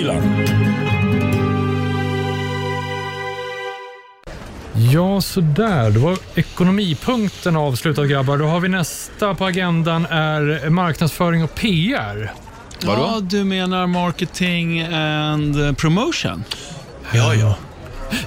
Rockhyllan. Ja, sådär. Det var ekonomipunkten avslutad grabbar. Då har vi nästa på agendan är marknadsföring och PR. Ja, du menar marketing and promotion? Ja, ja.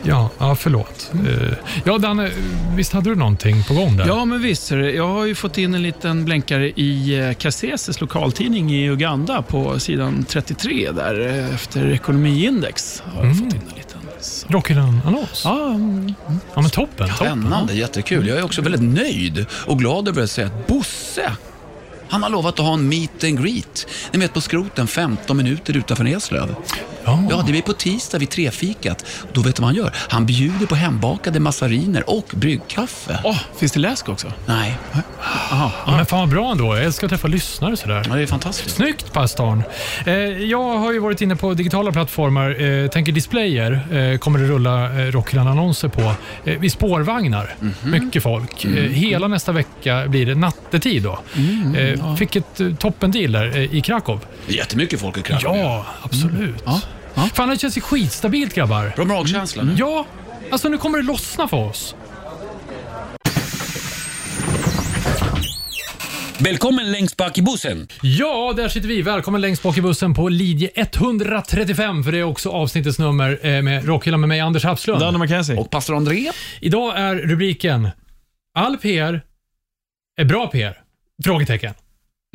Ja, ja förlåt. Eh, Ja, Danne, visst hade du någonting på gång där? Ja, men visst. Jag har ju fått in en liten blänkare i eh, Kasseses lokaltidning i Uganda på sidan 33 där eh, efter ekonomiindex. Har jag fått in en liten. Rockhyllan-annons? Ja, mm. Ja, men toppen. toppen. Spännande, jättekul. Jag är också väldigt nöjd och glad över att säga att Bosse, han har lovat att ha en meet and greet. Ni vet på skroten 15 minuter utanför Eslöv. Ja. Ja, det blir på tisdag vid trefikat. Då vet du vad han gör? Han bjuder på hembakade massariner och bryggkaffe. Åh, finns det läsk också? Nej, Ja, men fan vad bra ändå. Jag älskar att träffa lyssnare sådär. ja, det är fantastiskt. Snyggt pastorn. Eh, jag har ju varit inne på digitala plattformar. Eh, tänker displayer eh, kommer det rulla eh, Rockhyllan-annonser på. Eh, vid spårvagnar. Mycket folk. Eh, hela nästa vecka blir det nattetid då. Eh, Fick ett eh, toppendeal där eh, i Krakow. Jättemycket folk i Krakow. Ja, absolut. Ja. Ja. Fan, det känns ju skitstabilt grabbar. Bra magkänsla nu. Ja, alltså nu kommer det lossna för oss. Välkommen längst bak i bussen. Ja, där sitter vi. Välkommen längst bak i bussen på linje 135, för det är också avsnittets nummer eh, med Rockhyllan med mig, Anders Hapslund. Danne McKenzie. Och pastor André? Idag är rubriken All PR är bra PR? Frågetecken.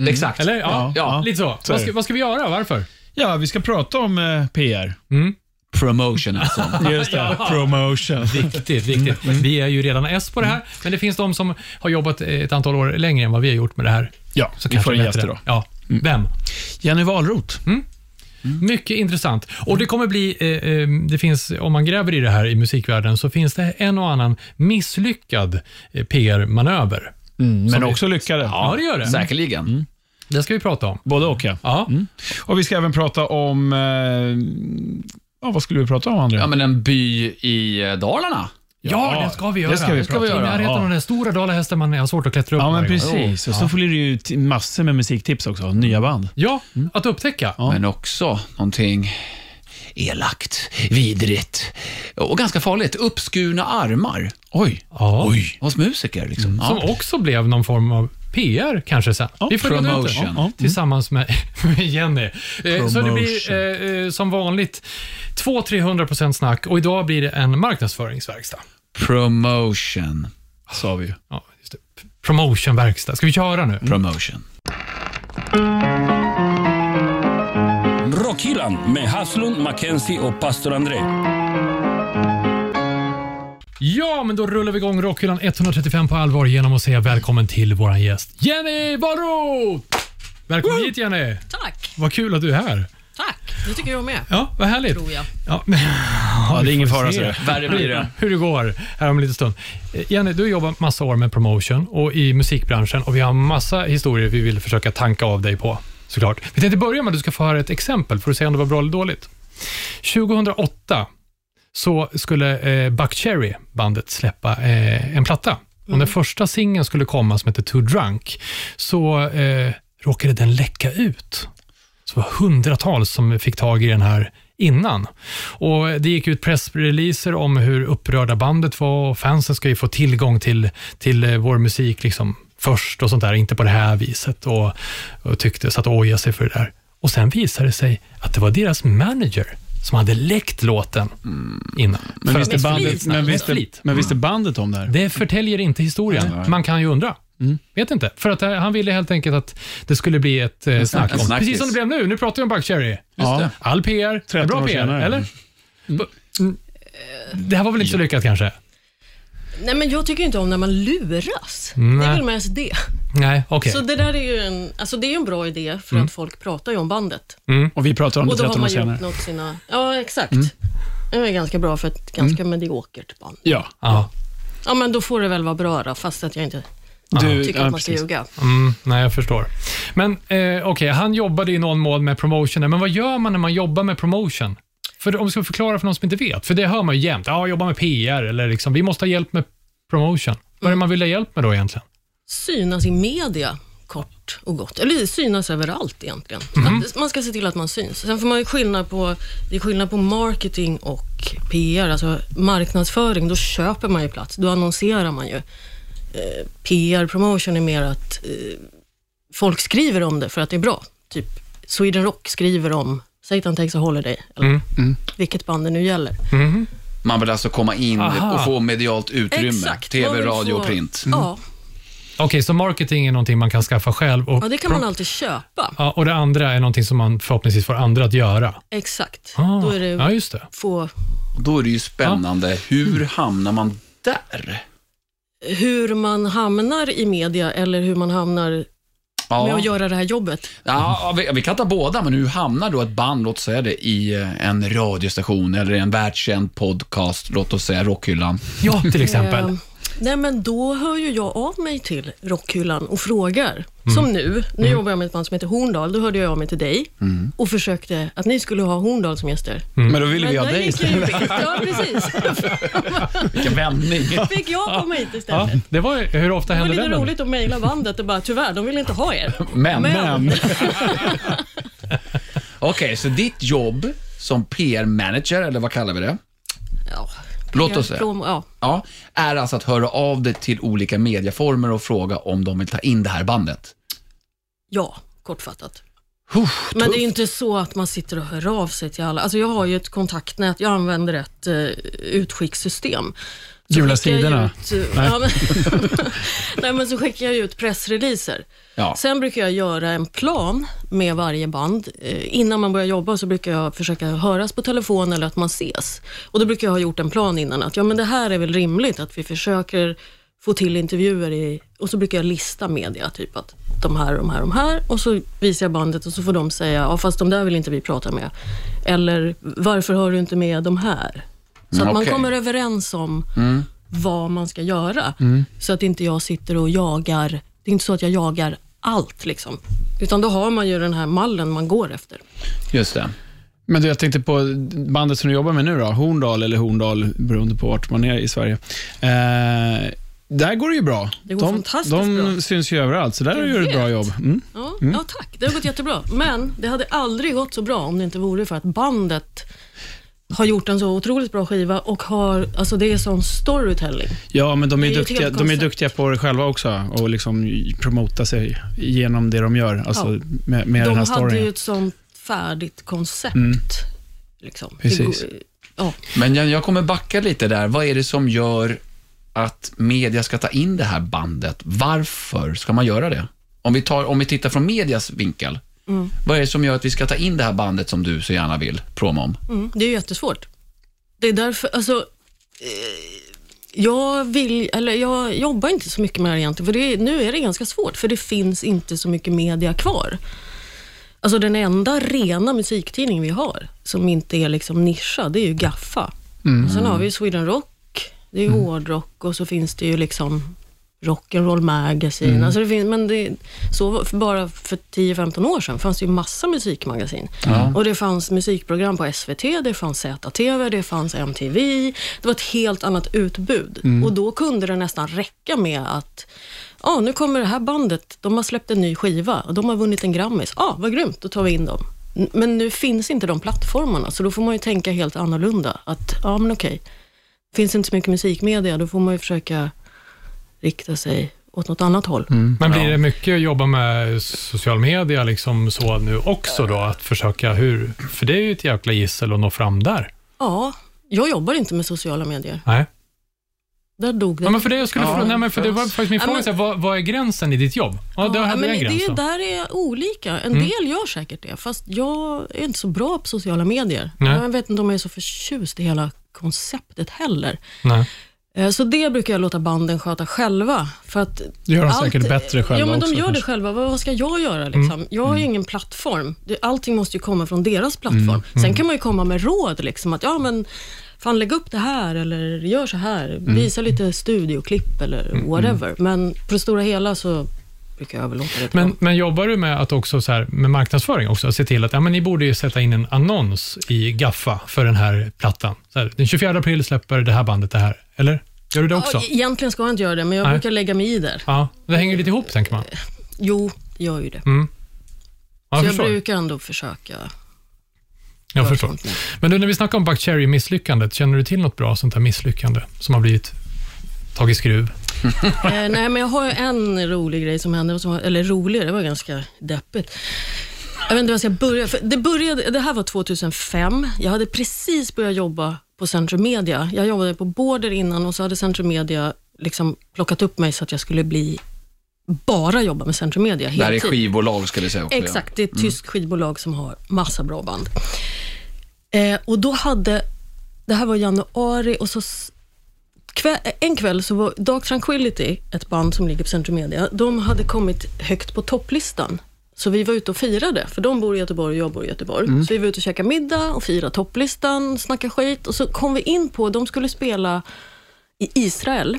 Exakt. Eller? Ja, Ja. lite så. Så Vad ska, vad ska vi göra? Varför? Ja, vi ska prata om eh, PR. Promotion alltså. Just det, promotion. Viktigt, viktigt. Vi är ju redan S på det här, men det finns de som har jobbat ett antal år längre än vad vi har gjort med det här. Ja, Så vi får en gäst idag. Ja. Vem? Jenny Wahlroth. Mycket intressant. Och det kommer bli, eh, eh, det finns, om man gräver i det här i musikvärlden, så finns det en och annan misslyckad eh, PR-manöver. Men också lyckade. Ja, det gör det. Säkerligen. Det ska vi prata om. Både och, ja. Ja. Och vi ska även prata om... Eh, ja, vad skulle vi prata om, André? Ja, men en by i eh, Dalarna. Ja, det ska vi göra. det ska vi prata I om. närheten Ja. av den stora dalahästen man har svårt att klättra upp Ja, men precis. Och så får det ju massor med musiktips också. Nya band. Ja, att upptäcka. Men också någonting elakt, vidrigt och ganska farligt. Uppskurna armar. Oj. Ja. Oj. Hos musiker liksom. Som Ja. också blev någon form av PR kanske sen. vi får reda ut det. promotion. Ja, Tillsammans med, med Jenny. Eh, så det blir eh, eh, som vanligt 200-300% snack och idag blir det en marknadsföringsverkstad. Promotion. Sa vi ju. Ja, just det. Promotionverkstad. Ska vi köra nu? Promotion. Rockhyllan med Haslund, Mackenzie och pastor André. Ja, men då rullar vi igång Rockhyllan 135 på allvar genom att säga välkommen till vår gäst Jenny Wahlroth! Välkommen hit Jenny! Tack. Vad kul att du är här. Tack. Det tycker jag med. Ja, vad härligt. Tror jag. Ja, Ja, det är ingen fara. Så det. Värre blir det. hur det går här om en liten stund. Eh, Jenny, du har jobbat massa år med promotion och i musikbranschen och vi har massa historier vi vill försöka tanka av dig på, såklart. Vi tänkte börja med att du ska få höra ett exempel för att se om det var bra eller dåligt. 2008 så skulle eh, Buck Cherry, bandet, släppa eh, en platta. Och när första singeln skulle komma, som heter Too Drunk, så eh, råkade den läcka ut. Så det var hundratals som fick tag i den här innan. Och Det gick ut pressreleaser om hur upprörda bandet var och fansen ska ju få tillgång till, till eh, vår musik liksom först och sånt där, inte på det här viset. Och, och tyckte, satt och ojade sig för det där. Och sen visade det sig att det var deras manager som hade läckt låten innan. Men visste, bandet, flit, men, visste, men visste bandet om det här? Det förtäljer inte historien. Man kan ju undra. Vet inte. För att eh, han ville helt enkelt att det skulle bli ett eh, snack om. Precis som det blev nu. Nu pratar vi om Buck Cherry. Ja. All PR är 13 bra PR, senare. eller? Mm. Det här var väl inte så lyckat kanske? Nej, men jag tycker inte om när man luras. Det Nej. är väl mest det. Nej, okej. Så det där är ju en, alltså det är en bra idé, för att folk pratar ju om bandet. Och vi pratar om det Och då har 13 år man senare. gjort något sina... Ja, exakt. Det är ganska bra för ett ganska mediokert band. Ja. Ja. Ja, men då får det väl vara bra då, fast att jag inte Du, tycker ja, att man ska precis. ljuga. Mm, nej, jag förstår. Men eh, okej, han jobbade i någon mån med promotion. Men vad gör man när man jobbar med promotion? För om vi ska förklara för någon som inte vet, för det hör man ju jämt. Ja, jobba med PR eller liksom, vi måste ha hjälp med promotion. Vad är det man vill ha hjälp med då egentligen? Synas i media, kort och gott. Eller synas överallt egentligen. Att man ska se till att man syns. Sen får man ju skillnad på, det är skillnad på marketing och PR, alltså marknadsföring. Då köper man ju plats, då annonserar man ju. Eh, PR, promotion är mer att eh, folk skriver om det för att det är bra. Typ Sweden Rock skriver om Satan takes a holiday, eller Mm. vilket band det nu gäller. Mhm. Man vill alltså komma in Aha. och få medialt utrymme. Exakt. TV, radio och print. Ja, Okej, så marketing är någonting man kan skaffa själv och, ja, det kan man alltid köpa. ja, och det andra är någonting som man förhoppningsvis får andra att göra. Exakt. Ah, Då är det Ja, just det. få Då är det ju spännande. Hur hamnar man där? hur man hamnar i media eller hur man hamnar med Ja, att göra det här jobbet. ja vi, vi kan ta båda, men hur hamnar då ett band, låt säga det, i eh, en radiostation eller en världskänd podcast, låt oss säga Rockhyllan? Ja, till exempel. Nej, men då hör ju jag av mig till Rockhyllan och frågar. Som nu. Nu jobbar jag med ett band som heter Horndal. Då hörde jag av mig till dig och försökte att ni skulle ha Horndal som gäster. Men då ville vi ha dig istället. Ja, precis. Vilken vändning. Fick jag komma hit Ja, istället. det var, hur ofta Det var hände lite det? då? roligt att mejla bandet och bara, tyvärr, de vill inte ha er. Men, Men. Okej, så ditt jobb som PR-manager, eller vad kallar vi det? Ja, Låt oss säga. Promo, ja. Ja, är alltså att höra av dig till olika medieformer och fråga om de vill ta in det här bandet. ja, kortfattat. Uff, Men det är ju inte så att man sitter och hör av sig till alla. Alltså jag har ju ett kontaktnät, jag använder ett uh, utskickssystem. Gula skickar jag sidorna? Ut, eh, ja, men, nej, men så skickar jag ut pressreleaser. Ja. Sen brukar jag göra en plan med varje band. Eh, Innan man börjar jobba så brukar jag försöka höras på telefon eller att man ses. Och Då brukar jag ha gjort en plan innan att ja, men det här är väl rimligt att vi försöker få till intervjuer i, och så brukar jag lista media, typ att de här, de här, de här och så visar jag bandet och så får de säga, ja fast de där vill inte vi prata med. Eller varför har du inte med de här? Så Mm, att man okej. kommer överens om vad man ska göra. Så att inte jag sitter och jagar, det är inte så att jag jagar allt liksom. Utan då har man ju den här mallen man går efter. Just det. Men du, jag tänkte på bandet som du jobbar med nu då, Horndal eller Horndal, beroende på vart man är i Sverige. Eh, där går det ju bra. Det går de, fantastiskt de bra. syns ju överallt, så där Jag har du ett bra jobb. Mm. Ja, ja, tack. Det har gått jättebra. Men det hade aldrig gått så bra om det inte vore för att bandet har gjort en så otroligt bra skiva och har, alltså det är sån storytelling. Ja, men de är, Det duktiga, de är duktiga på det själva också och liksom promota sig genom det de gör, alltså Ja. med, med De den här hade storyn. ju ett sånt färdigt koncept. Liksom. Det Precis. går- Ja. Men jag, jag kommer backa lite där. Vad är det som gör att media ska ta in det här bandet? Varför ska man göra det? Om vi, tar, om vi tittar från medias vinkel. Vad är det som gör att vi ska ta in det här bandet som du så gärna vill promo om? Mm, det är jättesvårt. Det är därför, alltså, eh, jag vill, eller jag jobbar inte så mycket med det här egentligen, för det nu är det ganska svårt, för det finns inte så mycket media kvar. Alltså den enda rena musiktidning vi har, som inte är liksom nischad, det är ju Gaffa. Sen har vi ju Sweden Rock, det är ju hårdrock och så finns det ju liksom Rock'n'Roll Magazine. Alltså det finns, men det, så för bara för 10-15 år sedan fanns det ju massa musikmagasin. Och det fanns musikprogram på SVT, det fanns ZTV, det fanns MTV. Det var ett helt annat utbud. Och då kunde det nästan räcka med att Ja, nu kommer det här bandet, de har släppt en ny skiva och de har vunnit en Grammis. Ja, vad grymt, då tar vi in dem. Men nu finns inte de plattformarna, så då får man ju tänka helt annorlunda. Att, ja men okej, finns det inte så mycket musikmedia, då får man ju försöka rikta sig åt något annat håll. Men blir det mycket att jobba med social media liksom så nu också då? Att försöka hur, för det är ju ett jäkla gissel att nå fram där. Ja, jag jobbar inte med sociala medier. Nej. Där dog det. Ja, men för det jag skulle Ja, fråga, nej, men för det var faktiskt min Ja, fråga, men- så här, vad, vad är gränsen i ditt jobb? Ja, det Ja, men det där är olika. En Mm. del gör säkert det, fast jag är inte så bra på sociala medier. Nej. Jag vet inte om jag är så förtjust i hela konceptet heller. Nej. Eh, Så det brukar jag låta banden sköta själva. För att Det gör de allt- säkert bättre själva Ja, men de också, gör det kanske. själva. Vad ska jag göra? Liksom? Mm. Jag har ju ingen plattform. Det- Allting måste ju komma från deras Mm. plattform. Sen kan man ju komma med råd. Liksom, att ja, men fan lägg upp det här eller gör så här. Mm. Visa lite studioklipp eller whatever. Men på det stora hela så det Men, men jobbar du med att också så här, med marknadsföring också? Se till att ja, men ni borde ju sätta in en annons i Gaffa för den här plattan. Här, den 24 april släpper det här bandet det här. Eller? Gör du det också? Ja, egentligen ska jag inte göra det, men jag Nej. brukar lägga mig i där. Ja, det hänger lite ihop tänker man. Jo, gör ju det. Mm. Ja, så jag jag förstår. brukar ändå försöka Jag förstår. Men du, när vi snackar om Buck Cherry-misslyckandet, känner du till något bra sånt här misslyckande som har blivit tagit skruv? Eh, nej, men jag har en rolig grej som hände, som var, eller rolig, det var ganska deppigt. Jag vet inte var jag ska börja. Det, började, det här var 2005. Jag hade precis börjat jobba på Centrum Media. Jag jobbade på Border innan och så hade Centrum Media liksom plockat upp mig så att jag skulle bli bara jobba med Centrum Media Det här är skivbolag ska det säga också. Exakt, det är ett tyskt skivbolag som har massa bra band. Eh, och då hade, det här var januari och så kväll, en kväll så var Dark Tranquility, ett band som ligger på Centrum Media, de hade kommit högt på topplistan. Så vi var ute och firade, för de bor i Göteborg och jag bor i Göteborg. Så vi var ute och käkade middag och firade topplistan, snackade skit och så kom vi in på, de skulle spela i Israel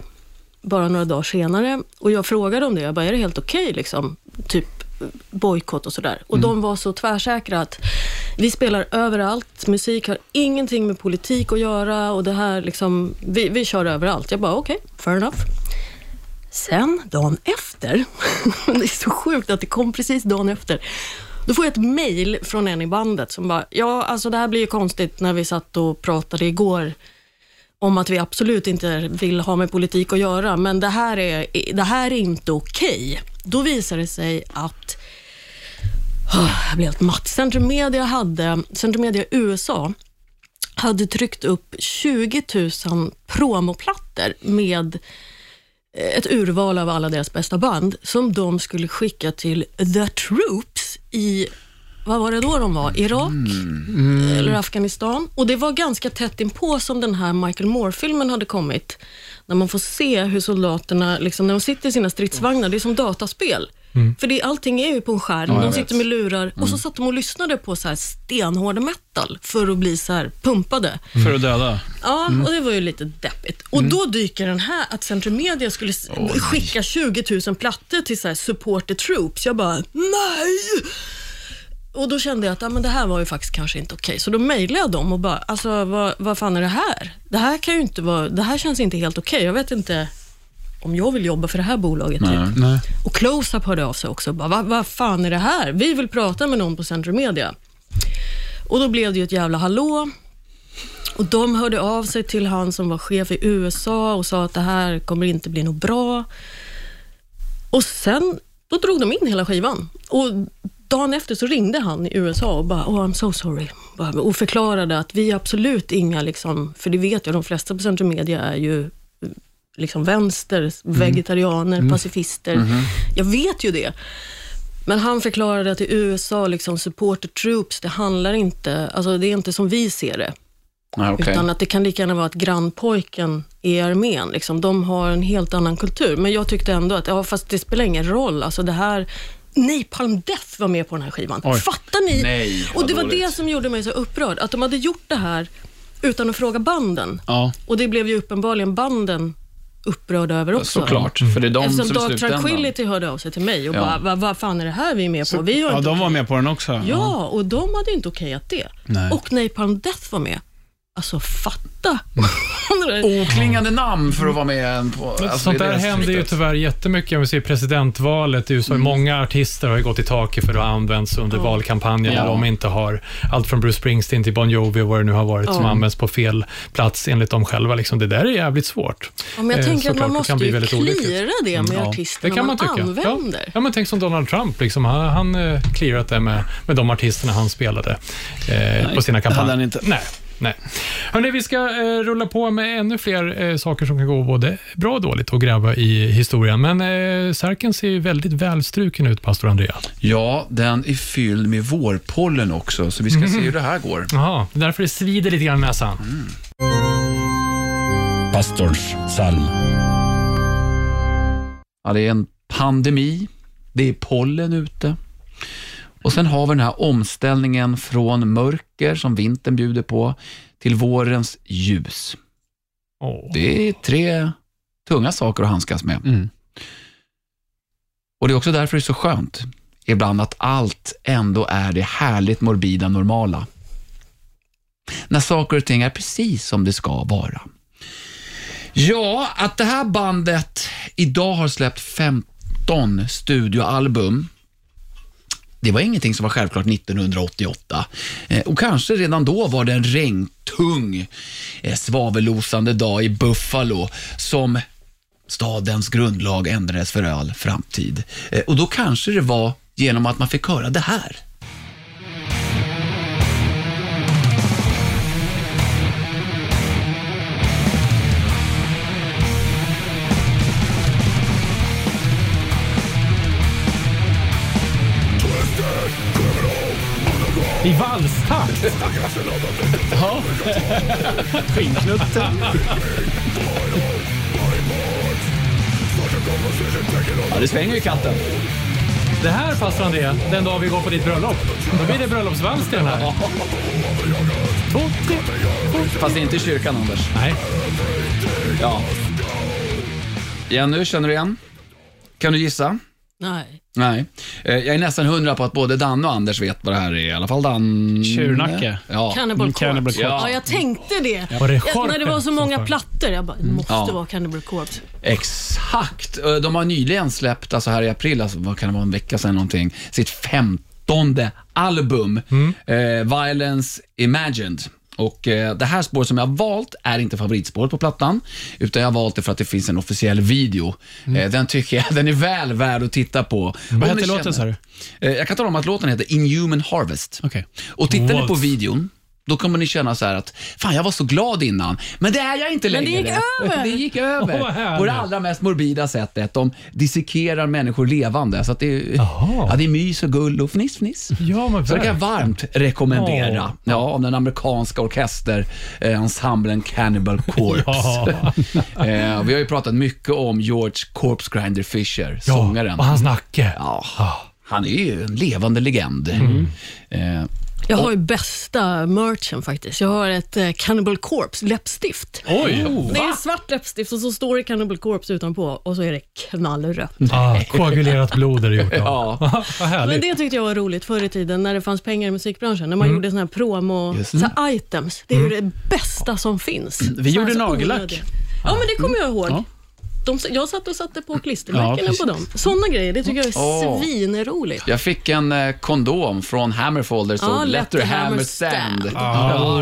bara några dagar senare och jag frågade om det. Jag bara, är det helt okej liksom? Typ bojkott och sådär. Och de var så tvärsäkra att vi spelar överallt. Musik har ingenting med politik att göra och det här liksom, vi, vi kör överallt. Jag bara, okej, fair enough. Sen, dagen efter, det är så sjukt att det kom precis dagen efter, då får jag ett mail från en i bandet som bara, ja alltså det här blir ju konstigt när vi satt och pratade igår om att vi absolut inte vill ha med politik att göra, men det här är, det här är inte okej. Då visar det sig att jag blev helt matt. Centrum Media, hade, Centrum Media USA hade tryckt upp 20 000 promoplattor med ett urval av alla deras bästa band som de skulle skicka till The Troops i, vad var det då de var? Irak eller Afghanistan. Och det var ganska tätt inpå som den här Michael Moore-filmen hade kommit. När man får se hur soldaterna, liksom, när de sitter i sina stridsvagnar, det är som dataspel. För det, allting är ju på en skärm, jag de vet. sitter med lurar och så satt de och lyssnade på så här stenhård metal för att bli så här pumpade. För att döda. Ja, och det var ju lite deppigt. Och då dyker den här, att Centrum Media skulle s- skicka 20 000 plattor till så här support the troops. Jag bara, nej! Och då kände jag att ja, men det här var ju faktiskt kanske inte okej. Så då mejlade jag dem och bara, alltså vad, vad fan är det här? Det här kan ju inte vara, det här känns inte helt okej. Jag vet inte om jag vill jobba för det här bolaget. Typ. Nej. Och Close-Up hörde av sig också. Vad, vad fan är det här? Vi vill prata med någon på Centrum Media. Och då blev det ju ett jävla hallå. Och de hörde av sig till han som var chef i USA och sa att det här kommer inte bli något bra. Och sen, då drog de in hela skivan. Och dagen efter så ringde han i USA och bara, oh I'm so sorry. Och förklarade att vi är absolut inga, liksom, för det vet jag, de flesta på Centrum Media är ju liksom vänster, vegetarianer, pacifister. Jag vet ju det. Men han förklarade att i USA, liksom support the troops, det handlar inte, alltså det är inte som vi ser det. Ja, okej. Utan att det kan lika gärna vara att grannpojken i armén, liksom, de har en helt annan kultur. Men jag tyckte ändå att, ja fast det spelar ingen roll. Alltså det här, Napalm Death var med på den här skivan. Fattar ni? Nej, och det var dåligt. det som gjorde mig så upprörd, att de hade gjort det här utan att fråga banden. Ja. Och det blev ju uppenbarligen banden upprörda över också. Såklart, för det är de Eftersom som Dark. Tranquility hörde av sig till mig och Ja. bara, vad, vad fan är det här vi är med på? Vi har Ja, de var okej." med på den också. Ja, och de hade inte okejat det. Nej. Och Napalm Death var med. Alltså fatta. Oklingande namn för att vara med på... Alltså, Sånt där det händer ju tyvärr jättemycket. Om vi ser presidentvalet i USA. Många artister har ju gått i taket för att ha använts under valkampanjen. Ja. De inte har allt från Bruce Springsteen till Bon Jovi och vad det nu har varit som Ja. används på fel plats enligt dem själva. Liksom. Det där är jävligt svårt. Ja, men jag Eh, tänker att man det måste kan bli ju cleara det med Ja, artisterna det kan man, man, tycka. använder. Ja. ja, men tänk som Donald Trump. Liksom. Han han eh, clearat det med, med de artisterna han spelade eh, på sina kampanjer. han inte. Nej. Nej. Hörrni, vi ska eh, rulla på med ännu fler eh, saker som kan gå både bra och dåligt och gräva i historien. Men eh, Särken ser ju väldigt välstruken ut, pastor Andrea. Ja, den är fylld med vårpollen också, så vi ska se hur det här går. Jaha, därför det svider lite grann i näsan. Pastorns psalm. Ja, det är en pandemi, det är pollen ute. Och sen har vi den här omställningen från mörker, som vintern bjuder på, till vårens ljus. Åh. Det är tre tunga saker att handskas med. Mm. Och Det är också därför det är så skönt ibland att allt ändå är det härligt morbida normala. När saker och ting är precis som det ska vara. Ja, att det här bandet idag har släppt 15 studioalbum det var ingenting som var självklart 1988. Eh, och kanske redan då var det en regntung, eh, dag i Buffalo som stadens grundlag ändrades för all framtid. Eh, och då kanske det var genom att man fick höra det här. I valstakt. Skinnknutte. Ja, det svänger i katten. Det här passar André, den dag vi går på ditt bröllop. Då blir det bröllopsvals till den här. Tre, Fast inte i kyrkan, Anders. Nej. Ja. Jenny, känner du igen? Kan du gissa? Nej. Nej. Eh, Jag är nästan hundra på att både Danne och Anders vet vad det här är. I alla fall Danne. Tjurnacke. Ja. Cannibal Mm, Corpse. Cannibal Corpse. Ja, jag tänkte det. Var det jag, när det var så många plattor, jag bara, det måste Ja. vara Cannibal Corpse. Exakt. Eh, De har nyligen släppt, alltså här i april, alltså, vad kan det vara, en vecka sedan någonting, sitt femtonde album, eh, Violence Imagined. Och eh, Det här spåret som jag har valt är inte favoritspåret på plattan, utan jag har valt det för att det finns en officiell video. Eh, den tycker jag den är väl värd att titta på. Vad hette låten sa du? Eh, jag kan tala om att låten heter Inhuman Harvest. Okej. Och tittar ni på videon, då kommer ni känna så här att fan jag var så glad innan, men det är jag inte Men längre. det gick över. Det gick över. härligt. på det allra mest morbida sättet. De dissekerar människor levande. Så att det, är, ja, det är mys och gull och fniss fniss. Ja, men Så det kan jag varmt rekommendera. Ja. Ja, den amerikanska orkesterensemblen Cannibal Corpse. eh, vi har ju pratat mycket om George Corpse Grinder Fisher, Ja, sångaren. och hans nacke. Ja, han är ju en levande legend. Mm. Eh, Jag har ju bästa merchen faktiskt. Jag har ett eh, Cannibal Corpse läppstift. Oj! Det är svart läppstift och så står det Cannibal Corpse utanpå och så är det knallrött. Ah, koagulerat blod är det gjort av. Ja. Vad Men härligt. det tyckte jag var roligt förr i tiden när det fanns pengar i musikbranschen. När man gjorde såna här promo så här items. Det är ju det bästa som finns. Vi gjorde Så här så nagellack. Ja, men det kommer jag ihåg. Ja. De, jag satt och satte på Ja, klistermärken precis. på dem. Sådana grejer, det tycker jag är Åh. svinroligt. Jag fick en eh, kondom från Hammerfall där det Ja, stod Let the hammer stand. stand. Ah.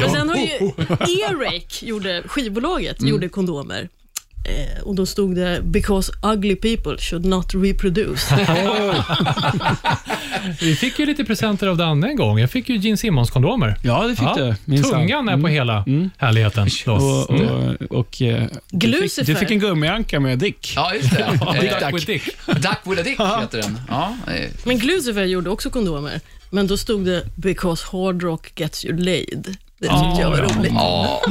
Men sen har ju Earache, gjorde, skivbolaget, Mm. gjorde kondomer. Eh, och då stod det “Because ugly people should not reproduce”. Vi fick ju lite presenter av Danne en gång. Jag fick ju Gene Simmons-kondomer. Ja, det fick du. minsann. Tungan är på hela härligheten. Loss. Och, och, och, eh, du, fick, du fick en gummianka med Dick. Ja, just det. Dick Eh, Duck with Dick. Duck with a dick heter den. Ja, Men Glucifer gjorde också kondomer, men då stod det “Because hard rock gets you laid”. Det tyckte jag var roligt. ja.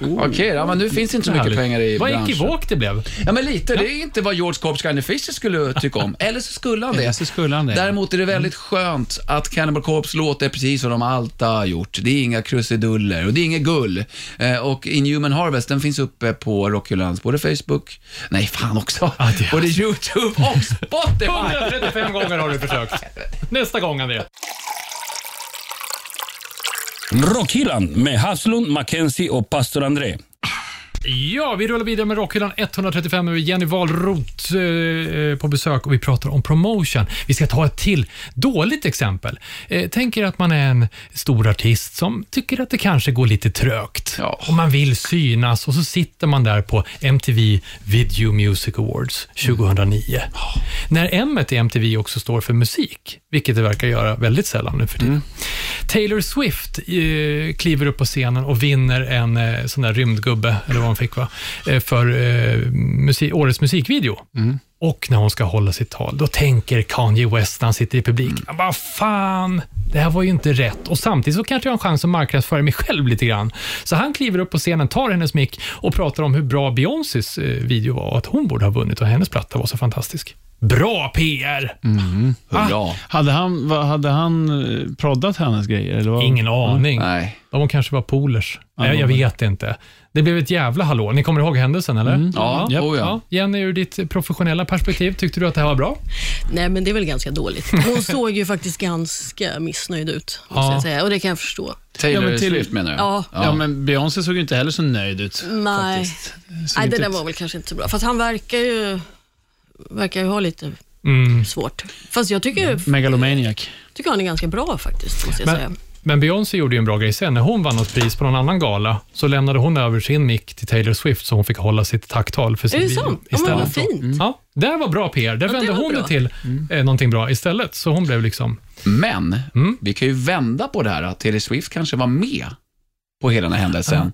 Okej, ja, men nu finns inte så mycket Härligt. pengar i Vad branschen. ekivokt det blev. Ja, men lite. Det är inte vad George Corpse Grinder Fisher skulle tycka om. Eller så skulle han Eller det. så skulle han det. Däremot är det väldigt skönt att Cannibal Corpse låter precis som de alltid har gjort. Det är inga krusiduller och det är inget gull. Eh, och Inhuman Harvest, den finns uppe på Rockhyllans både Facebook, nej fan också, det- både YouTube och Spotify. 135 gånger har du försökt. Nästa gång, André. Rockhyllan med Haslund, Mackenzie och pastor André. Ja, vi rullar vidare med Rockhyllan 135 med Jenny Wahlroth eh, på besök och vi pratar om promotion. Vi ska ta ett till dåligt exempel. Eh, tänk er att man är en stor artist som tycker att det kanske går lite trögt Ja. och man vill synas och så sitter man där på MTV Video Music Awards 2009. När M i MTV också står för musik, vilket det verkar göra väldigt sällan nu för tiden. Taylor Swift eh, kliver upp på scenen och vinner en eh, sån där rymdgubbe, eller vad fick, va? Eh, för eh, musik, årets musikvideo. Och när hon ska hålla sitt tal, då tänker Kanye West när han sitter i publik, mm. bara fan, det här var ju inte rätt. Och samtidigt så kanske jag har en chans att marknadsföra mig själv lite grann. Så han kliver upp på scenen, tar hennes mick och pratar om hur bra Beyoncés eh, video var och att hon borde ha vunnit och hennes platta var så fantastisk. Bra PR! Hurra. Hade han, vad, hade han eh, proddat hennes grejer? Eller vad? Ingen aning. Nej. De kanske var polers. Ja, jag, vet inte. Det blev ett jävla hallå. Ni kommer ihåg händelsen, eller? Ja, Japp. oh ja. Jenny, ur ditt professionella perspektiv, tyckte du att det här var bra? Nej, men det är väl ganska dåligt. Hon såg ju faktiskt ganska missnöjd ut, måste Ja. jag säga. Och det kan jag förstå. Taylor Ja, men till- Swift menar du? Ja. Ja, men Beyoncé såg ju inte heller så nöjd ut. Nej. Faktiskt. Såg Nej, inte det där ut- var väl kanske inte så bra. Fast han verkar ju, verkar ju ha lite Mm. svårt. Fast jag tycker, Megalomaniac. tycker han är ganska bra faktiskt, måste jag säga. Men, Beyoncé gjorde ju en bra grej sen. När hon vann något pris på någon annan gala, så lämnade hon över sin mick till Taylor Swift, så hon fick hålla sitt tacktal för sin Är det video sant? Ja, men vad fint. Ja, det var bra PR. Där det vände var hon bra. det till eh, någonting bra istället. Så hon blev liksom... Men Mm. vi kan ju vända på det här att Taylor Swift kanske var med på hela den här händelsen.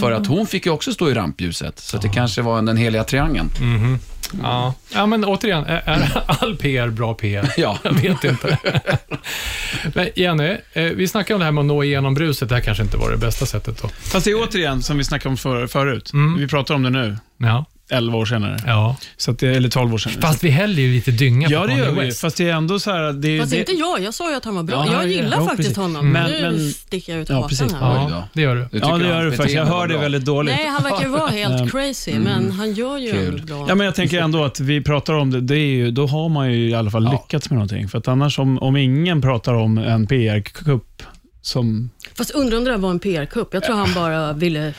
För att hon fick ju också stå i rampljuset, så att det kanske var den heliga triangeln. Mhm. Ja. ja, men återigen, är, är all PR bra PR? Ja. Jag vet inte. Men Jenny, eh, vi snackade om det här med att nå igenom bruset. Det här kanske inte var det bästa sättet då. Fast det är återigen, som vi snackade om för, förut. Mm. Vi pratar om det nu, Ja, 11 år senare. ja. Så att det, eller 12 år senare. Fast vi häller ju lite dynga ja, på det Kanye gör vi. West. Fast det är ändå så här... Det, Fast det, inte jag, jag sa ju att han var bra. Ja, jag ja, gillar ja, faktiskt honom. Men- nu men- sticker jag ut Ja, hakan precis. här. Ja, det gör du. Du ja, det gör du faktiskt. Jag hör det väldigt dåligt. Nej, han verkar vara Ehm, helt crazy, men han gör ju Kul. ändå bra. Ja, men jag tänker ändå att vi pratar om det, det är ju, då har man ju i alla fall Ja. lyckats med någonting. För att annars om, om ingen pratar om en PR-kupp som... Fast undrar om det där var en PR-kupp. Jag tror han bara ville...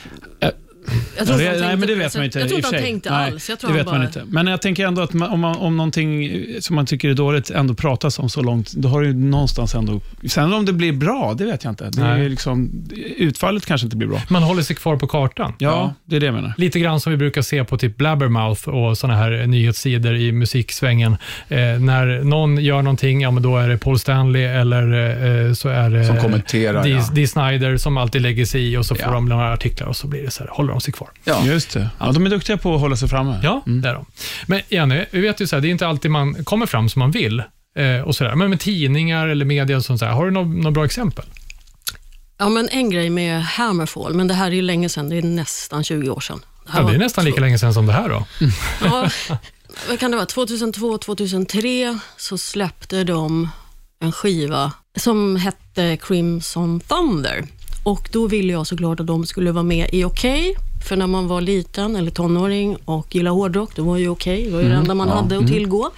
Ja. Jag tror Ja, det, nej, men det vet man inte. Jag tror inte han tänkte Nej, alls. Jag tror det vet bara... man inte. Men jag tänker ändå att man, om, man, om någonting som man tycker är dåligt ändå pratas om så långt, då har det ju någonstans ändå... Sen om det blir bra, det vet jag inte. Det är liksom, utfallet kanske inte blir bra. Man håller sig kvar på kartan. Ja, Ja. det är det jag menar. Lite grann som vi brukar se på typ Blabbermouth och såna här nyhetssidor i musiksvängen. Eh, när någon gör någonting, ja men då är det Paul Stanley eller eh, så är det Som kommenterar, Dee, ja. Dee Snider som alltid lägger sig i och så får Ja. de några artiklar och så blir det så här, håller de sig kvar. Ja. Just det. Ja, de är duktiga på att hålla sig framme. Ja, det är de. Men Jenny, vi vet ju så här, det är inte alltid man kommer fram som man vill. Eh, och så där. Men med tidningar eller media och sånt, så här, har du några några bra exempel? Ja, men en grej med Hammerfall, men det här är ju länge sedan. Det är nästan 20 år sedan. här Ja, det är nästan lika länge sedan som det här då. Ja, vad kan det vara? 2002, 2003 så släppte de en skiva som hette Crimson Thunder. Och Då ville jag såklart att de skulle vara med i Okej, för när man var liten eller tonåring och gillade hårdrock, då var ju Okej, det var ju det enda man hade att tillgå.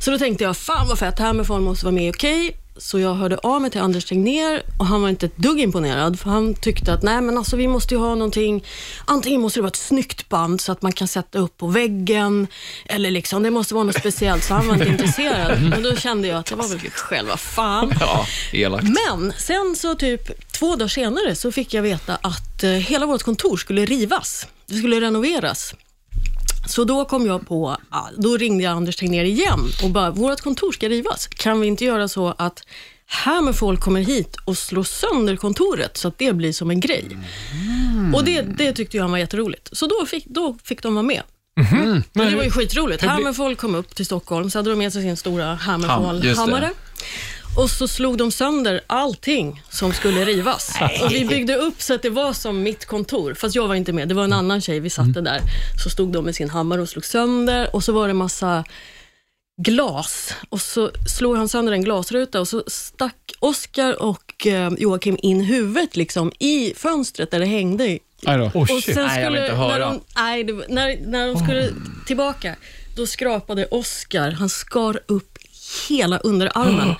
Så då tänkte jag, fan vad fett, Hammerfall måste vara med i Okej. Så jag hörde av mig till Anders Tegnér och han var inte ett dugg imponerad, för han tyckte att nej men alltså vi måste ju ha någonting, antingen måste det vara ett snyggt band så att man kan sätta upp på väggen, eller liksom det måste vara något speciellt, så han var inte intresserad. Och då kände jag att det var väl själva fan. Ja, elakt. Men sen så typ två dagar senare så fick jag veta att eh, hela vårt kontor skulle rivas. Det skulle renoveras. Så då kom jag på, då ringde jag Anders Tegnér igen och bara, vårt kontor ska rivas. Kan vi inte göra så att Hammerfall kommer hit och slår sönder kontoret så att det blir som en grej? Och det, det tyckte jag var jätteroligt. Så då fick, då fick de vara med. Men det var ju skitroligt. Hammerfall kom upp till Stockholm, så hade de med sig sin stora Hammerfall-hammare. Och så slog de sönder allting som skulle rivas. Och vi byggde upp så att det var som mitt kontor, fast jag var inte med. Det var en annan tjej, vi satte där. Så stod de med sin hammare och slog sönder och så var det massa glas och så slog han sönder en glasruta och så stack Oskar och eh, Joakim in huvudet liksom i fönstret där det hängde. Oh, och sen Nej, jag vill skulle, inte höra. när, de, nej, det, när, när de skulle tillbaka, då skrapade Oscar, han skar upp hela underarmen.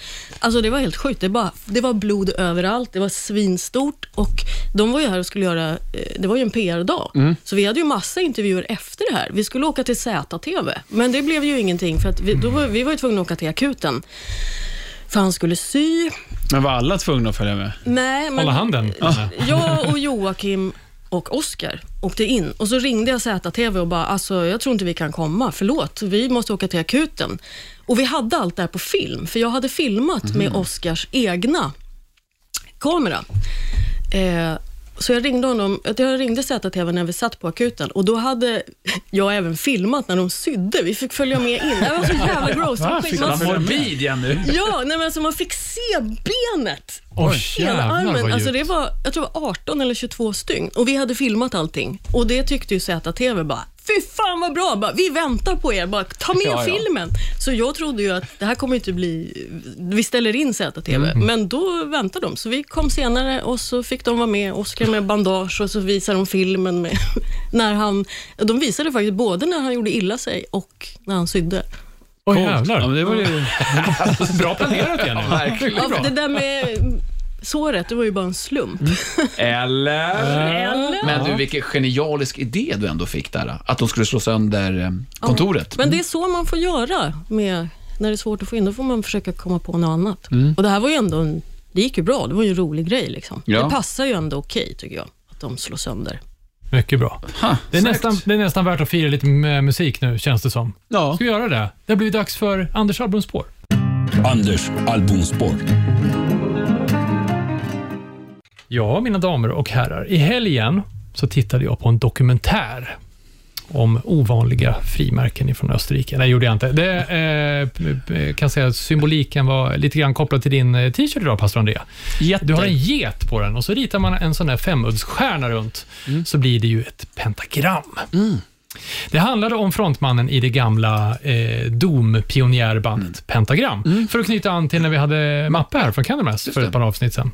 Alltså det var helt sjukt. Det, bara, det var blod överallt, det var svinstort och de var ju här och skulle göra, eh, det var ju en PR-dag. Så vi hade ju massa intervjuer efter det här. Vi skulle åka till ZTV, men det blev ju ingenting för att vi, då var, vi var ju tvungna att åka till akuten. För han skulle sy. Men var alla tvungna att följa med? Nej, men, Hålla handen. jag och Joakim och Oskar åkte in och så ringde jag ZTV och bara, alltså jag tror inte vi kan komma, förlåt, vi måste åka till akuten. Och vi hade allt det här på film, för jag hade filmat med Oskars egna kamera. Eh, så jag ringde honom, jag ringde ZTV när vi satt på akuten och då hade jag även filmat när de sydde. Vi fick följa med in. Det var så jävla gross. Det var skit- man- morbid igen nu? Ja, nej men alltså man fick se benet. Oj, Hela armen. vad Alltså djupt. det var, jag tror det var 18 eller 22 stygn. Och vi hade filmat allting. Och det tyckte ju ZTV bara, fy fan vad bra, bara, vi väntar på er, bara ta med Ja, ja. filmen. Så jag trodde ju att det här kommer inte bli, vi ställer in ZTV. Mm. Men då väntade de. Så vi kom senare och så fick de vara med, Oskar med bandage och så visade de filmen med, när han, de visade faktiskt både när han gjorde illa sig och när han sydde. Oj Ja, men jävlar. det var ju... Bra planerat Jenny. Ja, för det där med så rätt, det var ju bara en slump. Eller? Eller? Men du, vilken genialisk idé du ändå fick där. Att de skulle slå sönder eh, kontoret. Men det är så man får göra med, när det är svårt att få in. Då får man försöka komma på något annat. Mm. Och Det här var ju ändå en, det gick ju bra. Det var ju en rolig grej. Liksom. Ja. Det passar ju ändå okej, tycker jag, att de slår sönder. Mycket bra. Ha, Det är, nästan, det är nästan värt att fira lite med musik nu, känns det som. Ja. Ska vi göra det? Det har blivit dags för Anders albumspår. Anders albumspår. Ja, mina damer och herrar. I helgen så tittade jag på en dokumentär om ovanliga frimärken från Österrike. Nej, gjorde jag inte. Det eh, kan säga att symboliken var lite grann kopplad till din eh, t-shirt idag, pastor Andrea. Jätte. Du har en get på den och så ritar man en sån här femuddsstjärna runt, så blir det ju ett pentagram. Det handlade om frontmannen i det gamla eh, Doom-pionjärbandet Pentagram. För att knyta an till när vi hade Mappe här från Candlemass för ett par avsnitt sedan.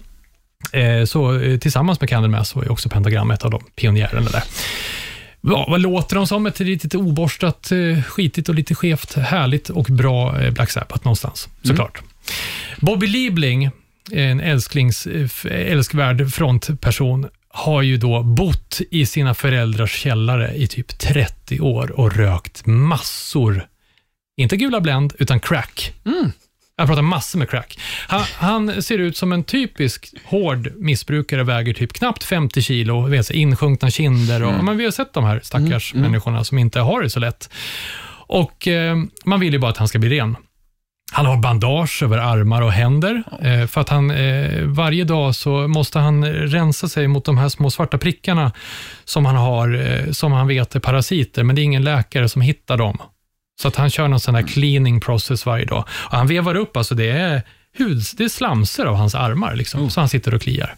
Eh, så eh, tillsammans med Candlemass var ju också Pentagram ett av de pionjärerna där. Ja, vad låter de som? Ett lite oborstat, eh, skitigt och lite skevt, härligt och bra eh, Black Sabbath någonstans, såklart. Bobby Liebling, en älsklings, eh, älskvärd frontperson, har ju då bott i sina föräldrars källare i typ 30 år och rökt massor, inte gula Blend, utan crack. Jag pratar massor med crack. Han, han ser ut som en typisk hård missbrukare, väger typ knappt 50 kilo, vet, så insjunkna kinder. Och, men vi har sett de här stackars människorna som inte har det så lätt. Och eh, Man vill ju bara att han ska bli ren. Han har bandage över armar och händer. Eh, för att han eh, Varje dag så måste han rensa sig mot de här små svarta prickarna som han har, eh, som han vet är parasiter, men det är ingen läkare som hittar dem. Så att han kör någon sån här cleaning process varje dag. Och han vevar upp, alltså det är, hud, det är slamser av hans armar, liksom, så han sitter och kliar.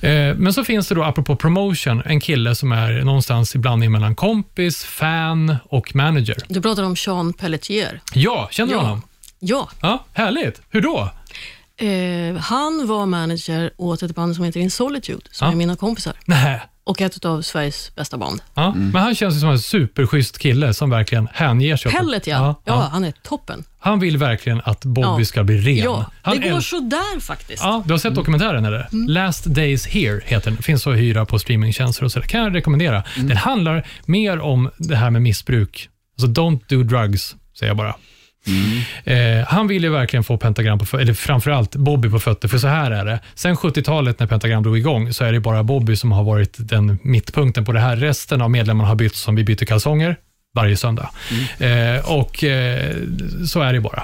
Eh, Men så finns det då, apropå promotion, en kille som är någonstans i blandning mellan kompis, fan och manager. Du pratar om Sean Pelletier. Ja, känner du Ja. honom? Ja, Ja, härligt. Hur då? eh, han var manager åt ett band som heter In Solitude, som Ja. är mina kompisar. Nej. Och ett av Sveriges bästa band. Ja, Men han känns ju som en superschysst kille som verkligen hänger sig. åt- Pellet ja. ja. han är toppen. Han vill verkligen att Bobby Ja. ska bli ren. Ja, han det går äl- sådär faktiskt. Ja, du har sett dokumentären eller? Last Days Here heter den. Finns att hyra på streamingtjänster och sådär. kan jag rekommendera. Den handlar mer om det här med missbruk. Alltså don't do drugs, säger jag bara. Eh, han vill ju verkligen få Pentagram på eller framförallt Bobby på fötter, för så här är det. Sen 70-talet när Pentagram drog igång, så är det bara Bobby som har varit den mittpunkten på det här. Resten av medlemmarna har bytt som vi byter kalsonger varje söndag. Eh, och eh, så är det bara.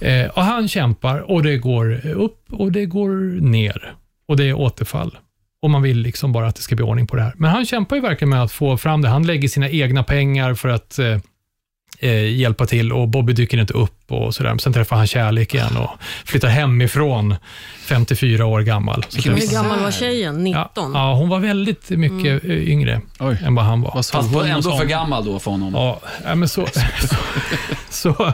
Eh, och han kämpar och det går upp och det går ner. Och det är återfall. Och man vill liksom bara att det ska bli ordning på det här. Men han kämpar ju verkligen med att få fram det. Han lägger sina egna pengar för att eh, hjälpa till och Bobby dyker inte upp och sådär. Sen träffar han kärlek igen och flyttar hemifrån 54 år gammal. Så Hur gammal var tjejen? 19? ja, ja, hon var väldigt mycket eh, yngre Oj. än vad han var. Vad Fast hon ändå för gammal då för honom. Ja, ja, men så, så, så